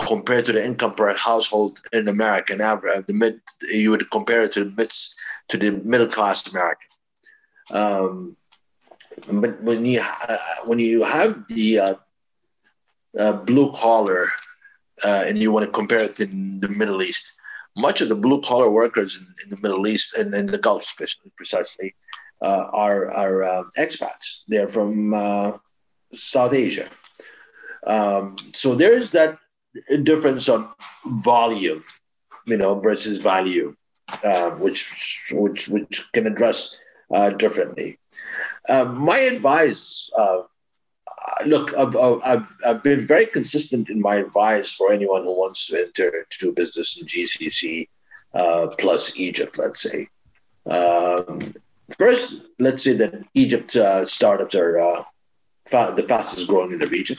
compared to the income per household in America, and average, the mid, you would compare it to the mid, to the middle class American. Um, but when you uh, when you have the uh, uh, blue collar uh, and you want to compare it to the Middle East, much of the blue collar workers in, in, the Middle East and in the Gulf, especially precisely, uh, are are uh, expats. They're from uh, South Asia. Um, so there is that difference on volume, you know, versus value, uh, which which which can address uh, differently. Uh, my advice look, I've, I've, I've been very consistent in my advice for anyone who wants to enter to do business in GCC uh, plus Egypt, let's say. Um, first, let's say that Egypt uh, startups are uh, fa- the fastest growing in the region.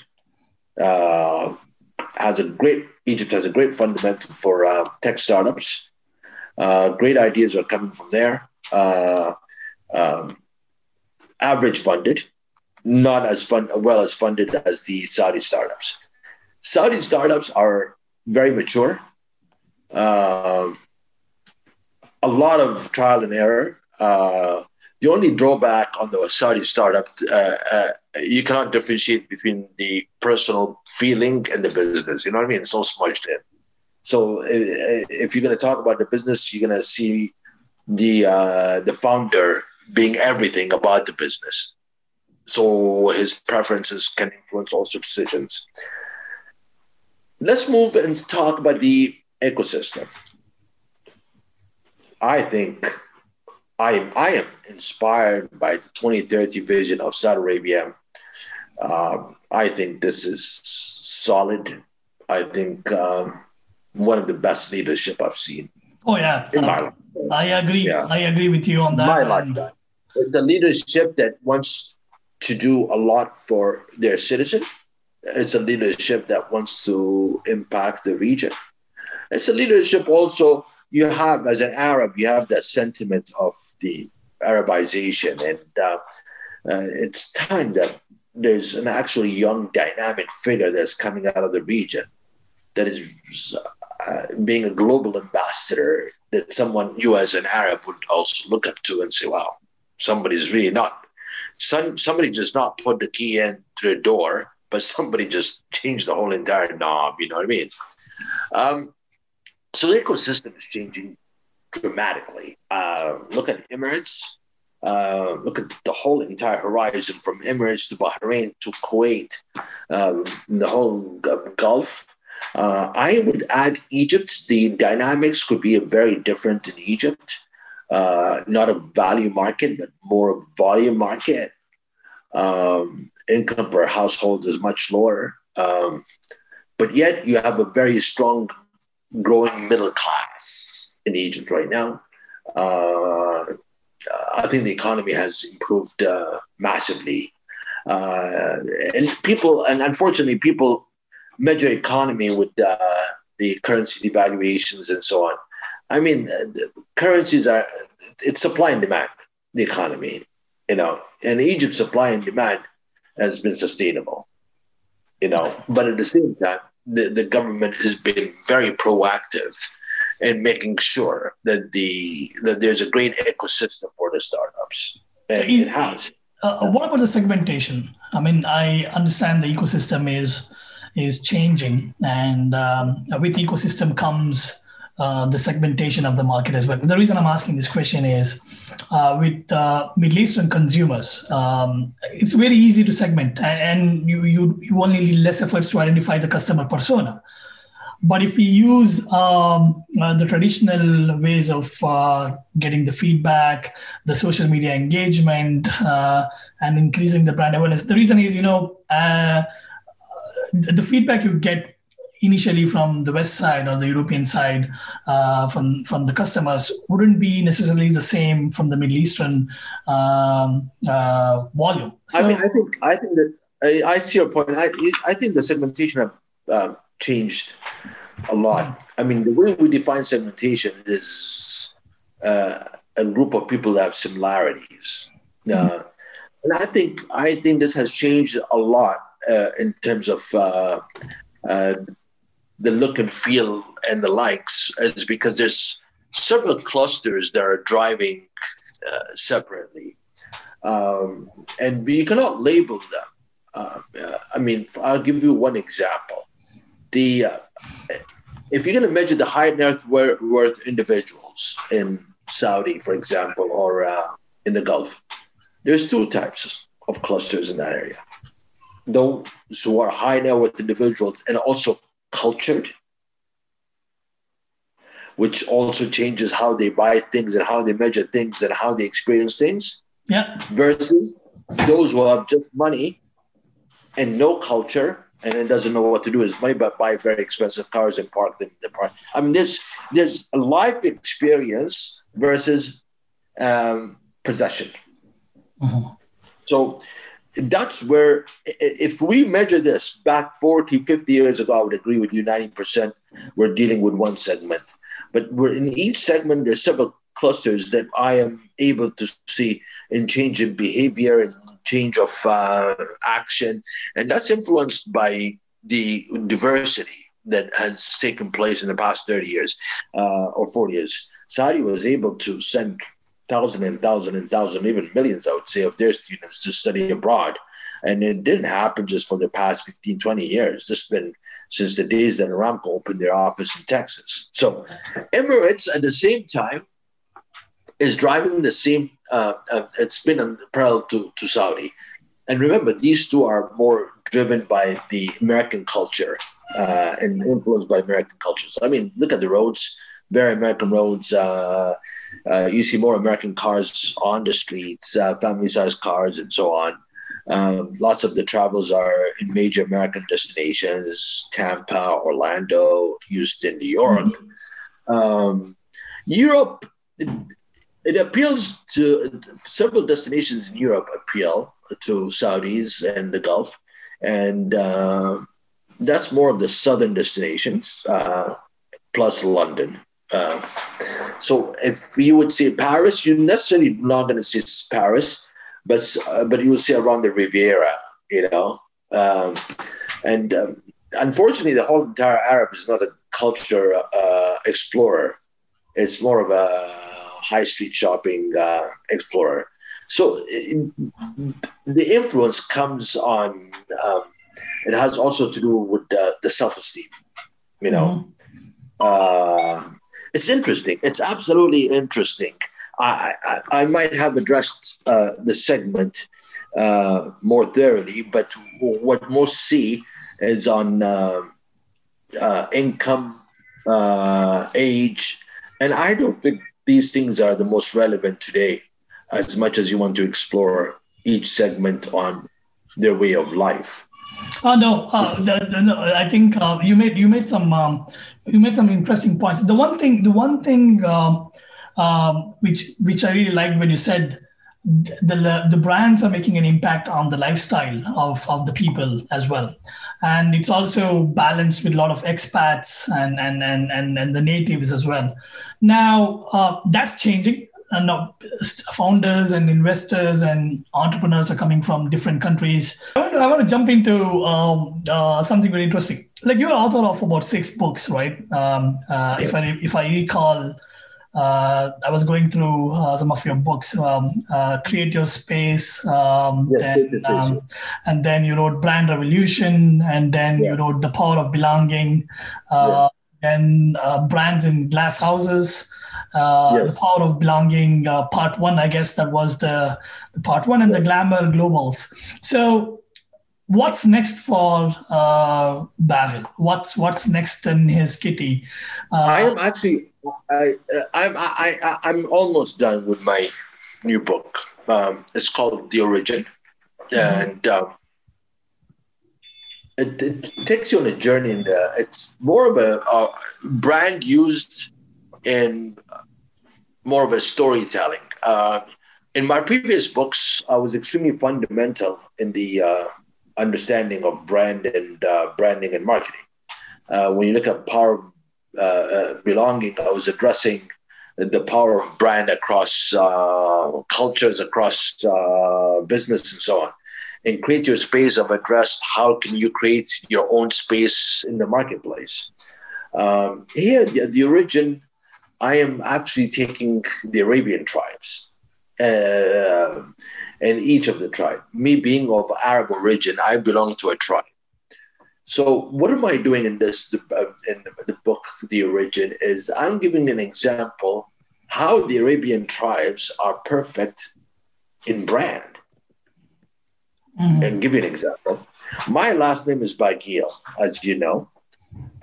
Uh, has a great Egypt has a great fundamental for uh, tech startups. Uh, great ideas are coming from there. Um, average funded not as fun, well as funded as the Saudi startups. Saudi startups are very mature. Um, a lot of trial and error. Uh, the only drawback on the Saudi startup, uh, uh, you cannot differentiate between the personal feeling and the business. You know what I mean? It's all smudged in. So uh, if you're going to talk about the business, you're going to see the uh, the founder being everything about the business. So his preferences can influence all decisions. Let's move and talk about the ecosystem. I think I am, I am inspired by the 2030 vision of Saudi Arabia. Um, I think this is solid. I think um, one of the best leadership I've seen. Oh yeah, in my life. I agree. Yeah. I agree with you on that. My lifetime. The leadership that wants to do a lot for their citizens. It's a leadership that wants to impact the region. It's a leadership also you have, as an Arab, you have that sentiment of the Arabization, and uh, uh, it's time that there's an actually young, dynamic figure that's coming out of the region that is uh, being a global ambassador that someone you as an Arab would also look up to and say, wow, somebody's really not, some, somebody just not put the key in through the door, but somebody just [laughs] changed the whole entire knob, you know what I mean? Um, so the ecosystem is changing dramatically. Uh, look at Emirates. Uh, look at the whole entire horizon from Emirates to Bahrain to Kuwait, um, the whole Gulf. Uh, I would add Egypt. The dynamics could be very different in Egypt. Uh, not a value market, but more a volume market. Um, income per household is much lower. Um, but yet you have a very strong growing middle class in Egypt right now. Uh, I think the economy has improved uh, massively. Uh, and people, and unfortunately, people measure economy with uh, the currency devaluations and so on. I mean, currencies are, it's supply and demand, the economy, you know, and Egypt's supply and demand has been sustainable, you know, but at the same time, the, the government has been very proactive in making sure that the that there's a great ecosystem for the startups. And Is, it has. Uh, what about the segmentation? I mean, I understand the ecosystem is is changing, and um, with ecosystem comes uh, the segmentation of the market as well. The reason I'm asking this question is uh, with uh, Middle Eastern consumers, um, it's very easy to segment, and, and you, you, you only need less efforts to identify the customer persona. But if we use um, uh, the traditional ways of uh, getting the feedback, the social media engagement, and increasing the brand awareness, the reason is, you know, the feedback you get initially from the west side or the European side uh, from from the customers wouldn't be necessarily the same from the Middle Eastern um, uh, volume. So, I mean, I think I think that I, I see your point. I I think the segmentation have uh, changed a lot. I mean, the way we define segmentation is uh, a group of people that have similarities. Mm-hmm. and I think I think this has changed a lot uh, in terms of uh, uh, the look and feel and the likes is because there's several clusters that are driving uh, separately. Um, and you cannot label them. Uh, I mean, I'll give you one example. The uh, if you're going to measure the high net worth individuals in Saudi, for example, or uh, in the Gulf, there's two types of clusters in that area. Those who are high net worth individuals and also cultured, which also changes how they buy things and how they measure things and how they experience things. Yeah. Versus those who have just money and no culture and then doesn't know what to do with his money but buy very expensive cars and park them in the park. I mean, there's there's a life experience versus um, possession. Mm-hmm. So that's where if we measure this back 40 50 years ago i would agree with you 90% we're dealing with one segment. But we're in each segment there's several clusters that i am able to see in change in behavior and change of uh, action. And that's influenced by the diversity that has taken place in the past 30 years uh, or 40 years. Saudi was able to send thousand and thousand and thousand, even millions, I would say, of their students to study abroad. And it didn't happen just for the past 15, 20 years. It's been since the days that Aramco opened their office in Texas. So Emirates at the same time is driving the same, uh, uh, it's been parallel to, to Saudi. And remember, these two are more driven by the American culture uh, and influenced by American culture. So, I mean, look at the roads, very American roads. Uh, uh, you see more American cars on the streets, uh, family sized cars, and so on. Um, lots of the travels are in major American destinations Tampa, Orlando, Houston, New York. Mm-hmm. Um, Europe, it, it, appeals to several destinations in Europe, appeal to Saudis and the Gulf. And uh, that's more of the southern destinations, uh, plus London. Uh, so if you would say Paris, you're necessarily not going to see Paris but uh, but you will see around the Riviera, you know. Um, and um, unfortunately, the whole entire Arab is not a culture uh, explorer. It's more of a high street shopping uh, explorer. So it, the influence comes on. Um, it has also to do with the self esteem. You know, mm-hmm. It's interesting. It's absolutely interesting I, I, I might have addressed uh, the segment uh, more thoroughly, but what most see is on uh, uh income, uh, age, and I don't think these things are the most relevant today, as much as you want to explore each segment on their way of life. Oh no, uh, the, the, no I think uh, you made you made some um, you made some interesting points. The one thing, the one thing um, um, which which I really liked when you said the the brands are making an impact on the lifestyle of, of the people as well. And it's also balanced with a lot of expats and and and and, and the natives as well. Now uh, that's changing and now founders and investors and entrepreneurs are coming from different countries i want to, I want to jump into um, uh, something very interesting like you're author of about six books right um, uh, if i if i recall uh, I was going through uh, some of your books, um, uh, Create Your Space, um, yes, then, um, and then you wrote Brand Revolution, and then yeah. you wrote The Power of Belonging, uh, yes. and uh, Brands in Glass Houses. Uh, yes. The Power of Belonging, part one, I guess that was the, the part one, and the Glamour Globals. So, what's next for uh, David? What's what's next in his kitty? Uh, I am actually I, I'm I, I I'm almost done with my new book. Um, it's called The Origin, mm-hmm. and um, it, it, takes you on a journey. In the, it's more of a, a brand used in more of a storytelling. Uh, in my previous books, I was extremely fundamental in the uh, understanding of brand and uh, branding and marketing. Uh, when you look at Power uh, uh, belonging. I was addressing the power of brand across cultures, across business, and so on. And create your space. I've addressed how can you create your own space in the marketplace. Um, here, the, the origin, I am actually taking the Arabian tribes. Uh, and each of the tribe. Me being of Arab origin, I belong to a tribe. So what am I doing in this uh, in the book, The Origin? Is I'm giving an example how the Arabian tribes are perfect in brand. Mm-hmm. And give you an example. My last name is Bagil, as you know,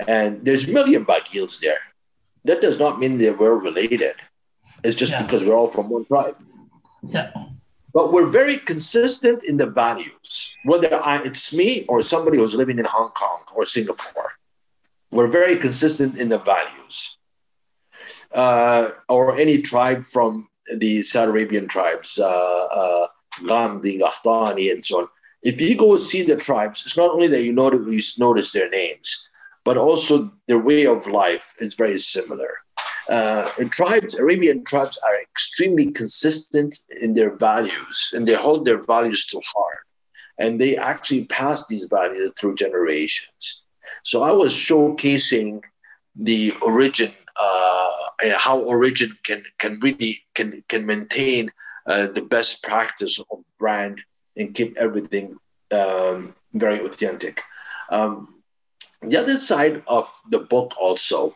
and there's a million Bagils there. That does not mean that we're related. It's just yeah. because we're all from one tribe. Yeah but we're very consistent in the values, whether I, it's me or somebody who's living in Hong Kong or Singapore. We're very consistent in the values. Uh, or any tribe from the Saudi Arabian tribes, uh, uh, Ghamdi, Qahtani, and so on. If you go see the tribes, it's not only that you notice, you notice their names, but also their way of life is very similar uh, tribes, Arabian tribes, are extremely consistent in their values, and they hold their values to heart, and they actually pass these values through generations. So I was showcasing the origin uh, how origin can can really can can maintain uh, the best practice of brand and keep everything um, very authentic. Um, the other side of the book also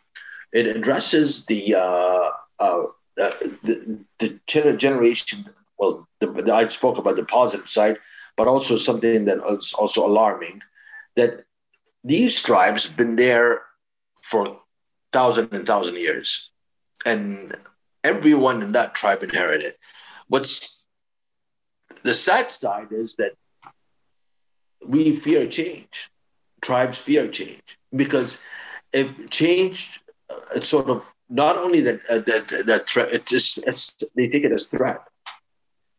it addresses the uh, uh, uh the, the generation. Well, the, I spoke about the positive side, but also something that is also alarming that these tribes been there for thousand and thousand years, and everyone in that tribe inherited. What's the sad side is that we fear change. Tribes fear change because if change, uh, it's sort of not only that uh, that that threat. It's just it's, they take it as threat.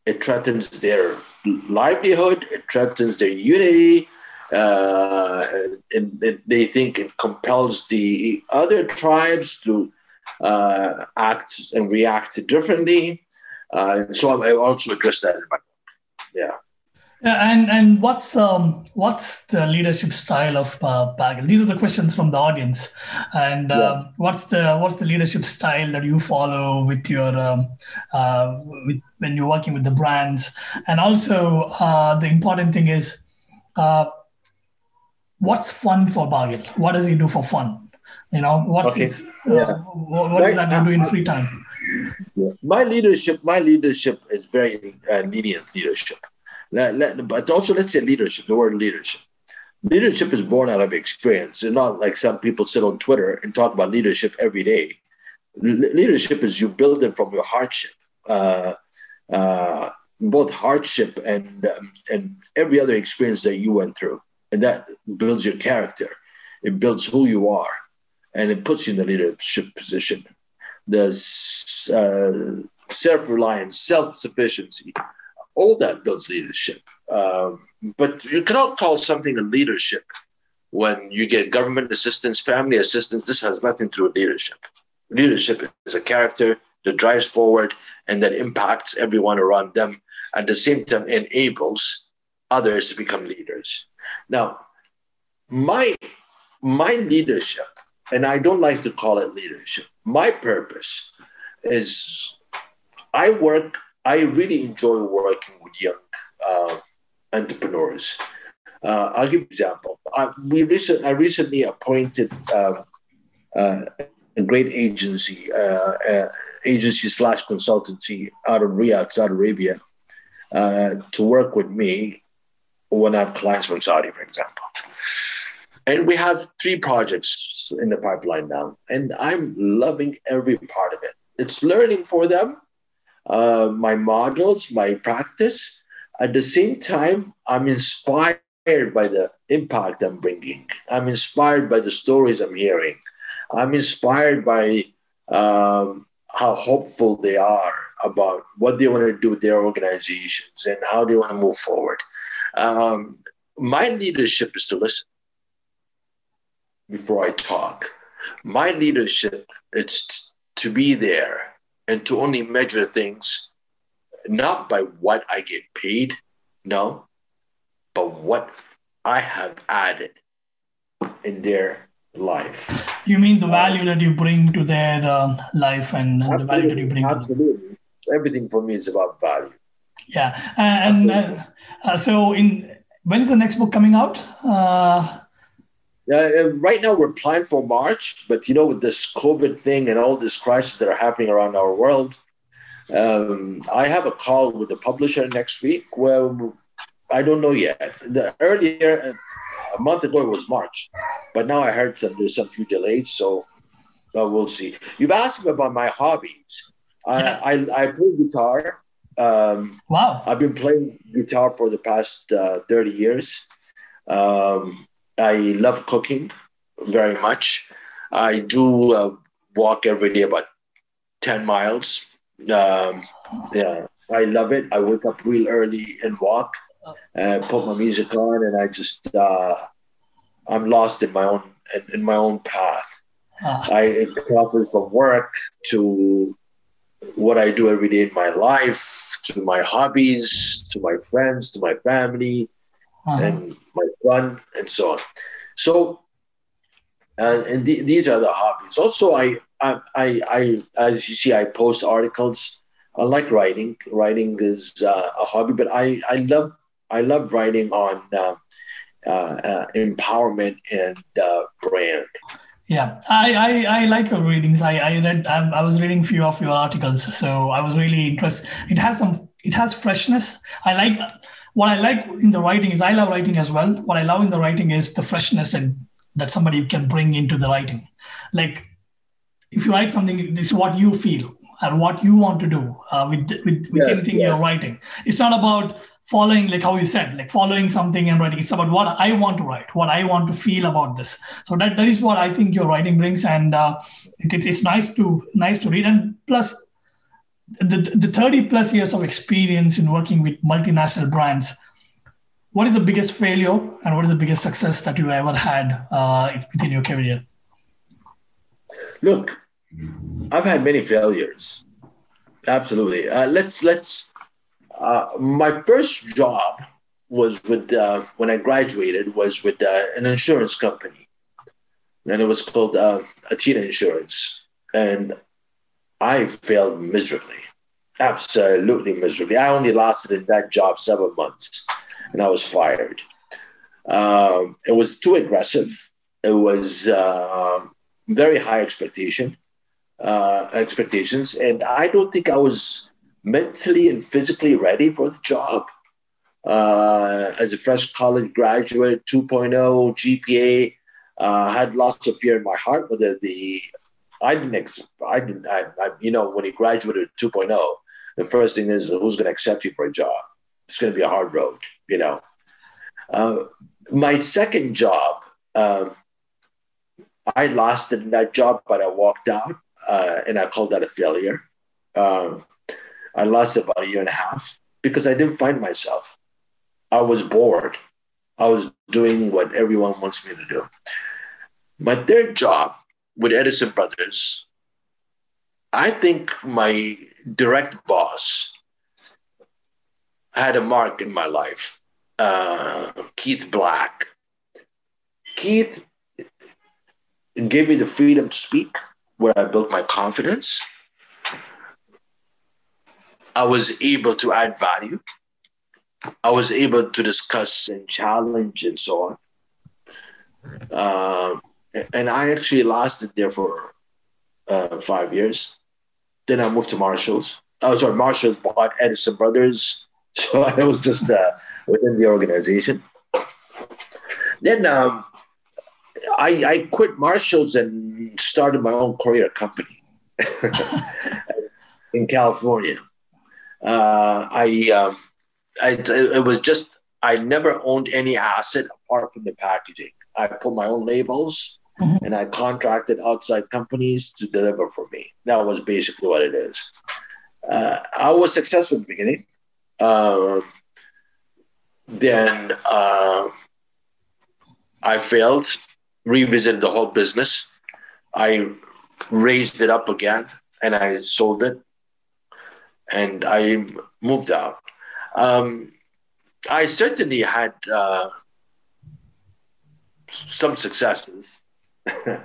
It threatens their livelihood. It threatens their unity. Uh, and, and, they think it compels the other tribes to uh, act and react differently. Uh, so I also address that in my book. Yeah. Yeah, and and what's um what's the leadership style of uh, Bagil? These are the questions from the audience, and yeah. um, what's the what's the leadership style that you follow with your um, uh, with, when you're working with the brands, and also uh, the important thing is, uh, what's fun for Bagil? What does he do for fun? You know, what's okay. his, uh, yeah. what, what right. does that do in free time? Yeah. My leadership, my leadership is very uh, lenient leadership but also, let's say leadership, the word leadership. Leadership is born out of experience. It's not like some people sit on Twitter and talk about leadership every day. leadership is you build it from your hardship, uh, uh, both hardship and um, and every other experience that you went through, and that builds your character. It builds who you are, and it puts you in the leadership position. The uh, self-reliance, self-sufficiency, all that builds leadership. Um, but you cannot call something a leadership when you get government assistance, family assistance. This has nothing to do with leadership. Leadership is a character that drives forward and that impacts everyone around them. At the same time, enables others to become leaders. Now, my my leadership, and I don't like to call it leadership. My purpose is I work I really enjoy working with young uh, entrepreneurs. Uh, I'll give an example. I, we recent, I recently appointed um, uh, a great agency, uh, uh, agency slash consultancy out of Riyadh, Saudi Arabia, uh, to work with me when I have clients from Saudi, for example. And we have three projects in the pipeline now, and I'm loving every part of it. It's learning for them uh, my modules, my practice. At the same time, I'm inspired by the impact I'm bringing. I'm inspired by the stories I'm hearing. I'm inspired by um, how hopeful they are about what they want to do with their organizations and how they want to move forward. Um, my leadership is to listen before I talk. My leadership is to be there and to only measure things not by what I get paid, no, but what I have added in their life. You mean the value that you bring to their um, life and the value that you bring? Absolutely. Everything for me is about value. Yeah. And uh, uh, so, in when is the next book coming out? Uh, uh, right now, we're planning for March, but you know, with this COVID thing and all this crisis that are happening around our world, um, I have a call with the publisher next week. Well, I don't know yet. The earlier, a month ago, it was March, but now I heard some there's some few delays, so uh, we'll see. You've asked me about my hobbies. Yeah. I, I, I play guitar. Um, wow! I've been playing guitar for the past uh, thirty years. Um, I love cooking very much. I do uh, walk every day about 10 miles. Um, yeah, I love it. I wake up real early and walk and put my music on, and I just, uh, I'm lost in my own in my own path. Uh. I it crosses from work to what I do every day in my life, to my hobbies, to my friends, to my family, uh-huh. and my son, and so on. So, and, and the, these are the hobbies. Also, I I, I, I, as you see, I post articles. I like writing. Writing is uh, a hobby, but I, I love, I love writing on uh, uh, uh empowerment and uh, brand. Yeah, I, I, I like your readings. I, I read, I, I was reading few of your articles, so I was really interested. It has some, it has freshness. I like what I like in the writing is I love writing as well. What I love in the writing is the freshness that that somebody can bring into the writing. Like if you write something, it's what you feel and what you want to do uh, with with, with yes, anything yes. you're writing. It's not about following like how you said like following something and writing it's about what i want to write what i want to feel about this so that, that is what i think your writing brings and uh, it, it's nice to nice to read and plus the, the 30 plus years of experience in working with multinational brands what is the biggest failure and what is the biggest success that you ever had uh, within your career? Look, I've had many failures. Absolutely. Uh, let's let's. Uh, my first job was with uh, when I graduated was with uh, an insurance company, and it was called uh, Athena Insurance, and I failed miserably, absolutely miserably. I only lasted in that job seven months and I was fired. Um, it was too aggressive. It was uh, very high expectation uh, expectations, and I don't think I was mentally and physically ready for the job. Uh, as a fresh college graduate, 2.0 GPA, uh, had lots of fear in my heart. The, the I didn't, ex- I didn't, I, I, you know, when you graduated 2.0, the first thing is who's going to accept you for a job. It's going to be a hard road you know. Uh, my second job, um, I lost in that job, but I walked out, uh, and I called that a failure. Um, I lost about a year and a half because I didn't find myself. I was bored. I was doing what everyone wants me to do. My third job with Edison Brothers, I think my direct boss had a mark in my life. Uh, Keith Black. Keith gave me the freedom to speak, where I built my confidence. I was able to add value. I was able to discuss and challenge and so on. Uh, and I actually lasted there for uh, five years. Then I moved to Marshalls. I Oh, sorry, Marshalls bought Edison Brothers [laughs] So I was just uh, within the organization. Then um, I, I quit Marshalls and started my own courier company [laughs] in California. Uh, I, um, I, it was just I never owned any asset apart from the packaging. I put my own labels mm-hmm. and I contracted outside companies to deliver for me. That was basically what it is. Uh, I was successful in the beginning. Um, then uh, I failed, revisited the whole business. I raised it up again and I sold it and I moved out. Um, I certainly had uh, some successes. [laughs] uh,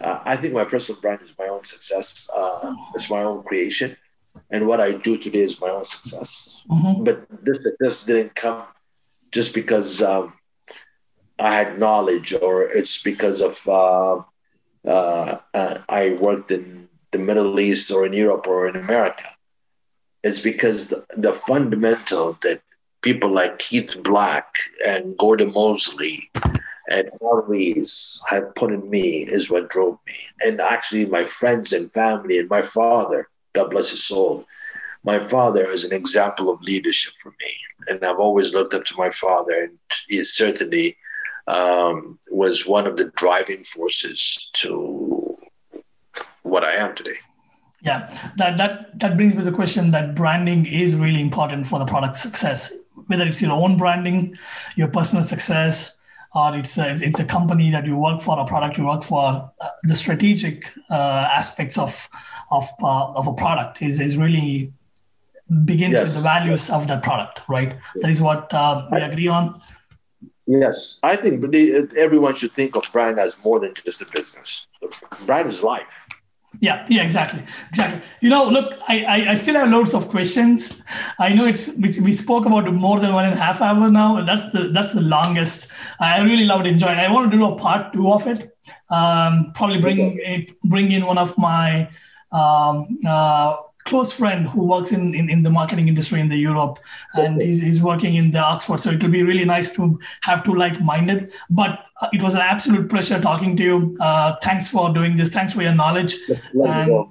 I think my personal brand is my own success. Uh, it's my own creation and what I do today is my own success. Mm-hmm. But this this didn't come just because um, I had knowledge, or it's because of uh, uh, uh, I worked in the Middle East or in Europe or in America. It's because the, the fundamental that people like Keith Black and Gordon Mosley and always have put in me is what drove me. And actually, my friends and family and my father God bless his soul. My father is an example of leadership for me, and I've always looked up to my father, and he certainly um, was one of the driving forces to what I am today. Yeah, that that that brings me to the question that branding is really important for the product success. Whether it's your own branding, your personal success, or it's a, it's a company that you work for, a product you work for, uh, the strategic uh, aspects of of uh, of a product is is really begins yes. with the values of that product, right? That is what uh, we agree on. Yes, I think everyone should think of brand as more than just a business. Brand is life. Yeah, yeah, exactly, exactly. You know, look, I, I, I still have loads of questions. I know it's we, we spoke about more than one and a half hour now. That's the that's the longest. I really loved enjoying. I want to do a part two of it. Um, probably bring it, bring in one of my um, uh, close friend who works in, in, in, the marketing industry in the Europe, and he's, he's working in the Oxford. So it will be really nice to have two like-minded. But uh, it was an absolute pleasure talking to you. Uh, thanks for doing this. Thanks for your knowledge. And,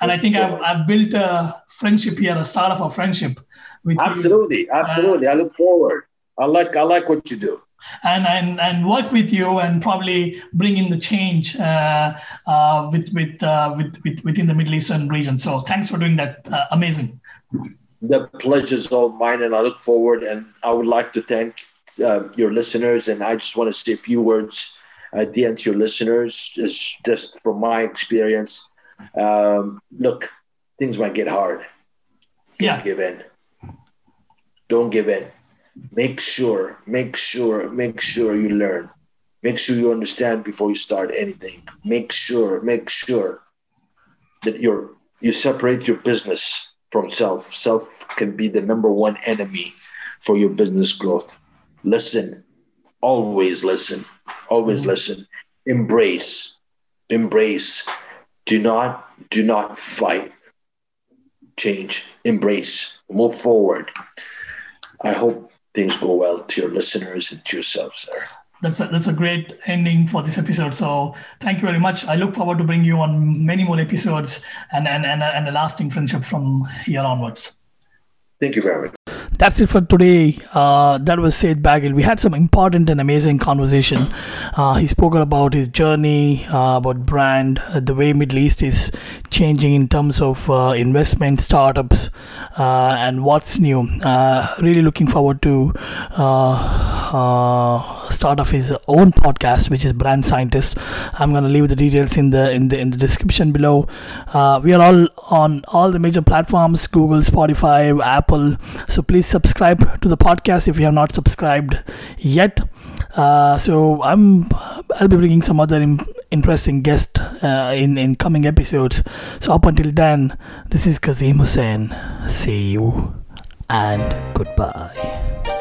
and I think I've, I've built a friendship here, a start of a friendship with absolutely, you. absolutely. Uh, I look forward. I like I like what you do and and and work with you and probably bring in the change uh, uh, with with, uh, with with within the Middle Eastern region. So thanks for doing that. Uh, amazing. The pleasure is all mine, and I look forward. And I would like to thank uh, your listeners, and I just want to say a few words at the end to your listeners, just just from my experience. Um, look, things might get hard. Don't yeah. give in. Don't give in make sure, make sure, make sure you learn. Make sure you understand before you start anything. Make sure, make sure that you're you separate your business from self. Self can be the number one enemy for your business growth. Listen, always listen, always mm-hmm. listen. Embrace, embrace. Do not, do not fight. Change, embrace, move forward. I hope things go well to your listeners and to yourself, sir. That's a, that's a great ending for this episode. So thank you very much. I look forward to bring you on many more episodes and, and, and, and a lasting friendship from here onwards. Thank you very much. That's it for today. Uh, that was Said Bagil. We had some important and amazing conversation. Uh, he spoke about his journey, uh, about brand, uh, the way Middle East is changing in terms of uh, investment, startups, uh, and what's new. really looking forward to start of his own podcast, which is Brand Scientist. I'm gonna leave the details in the in the in the description below. we are all on all the major platforms: Google, Spotify, Apple. So please subscribe to the podcast if you have not subscribed yet. Uh, so I'm I'll be bringing some other interesting guests uh, in in coming episodes. So up until then, this is Kazim Hussain. See you and goodbye.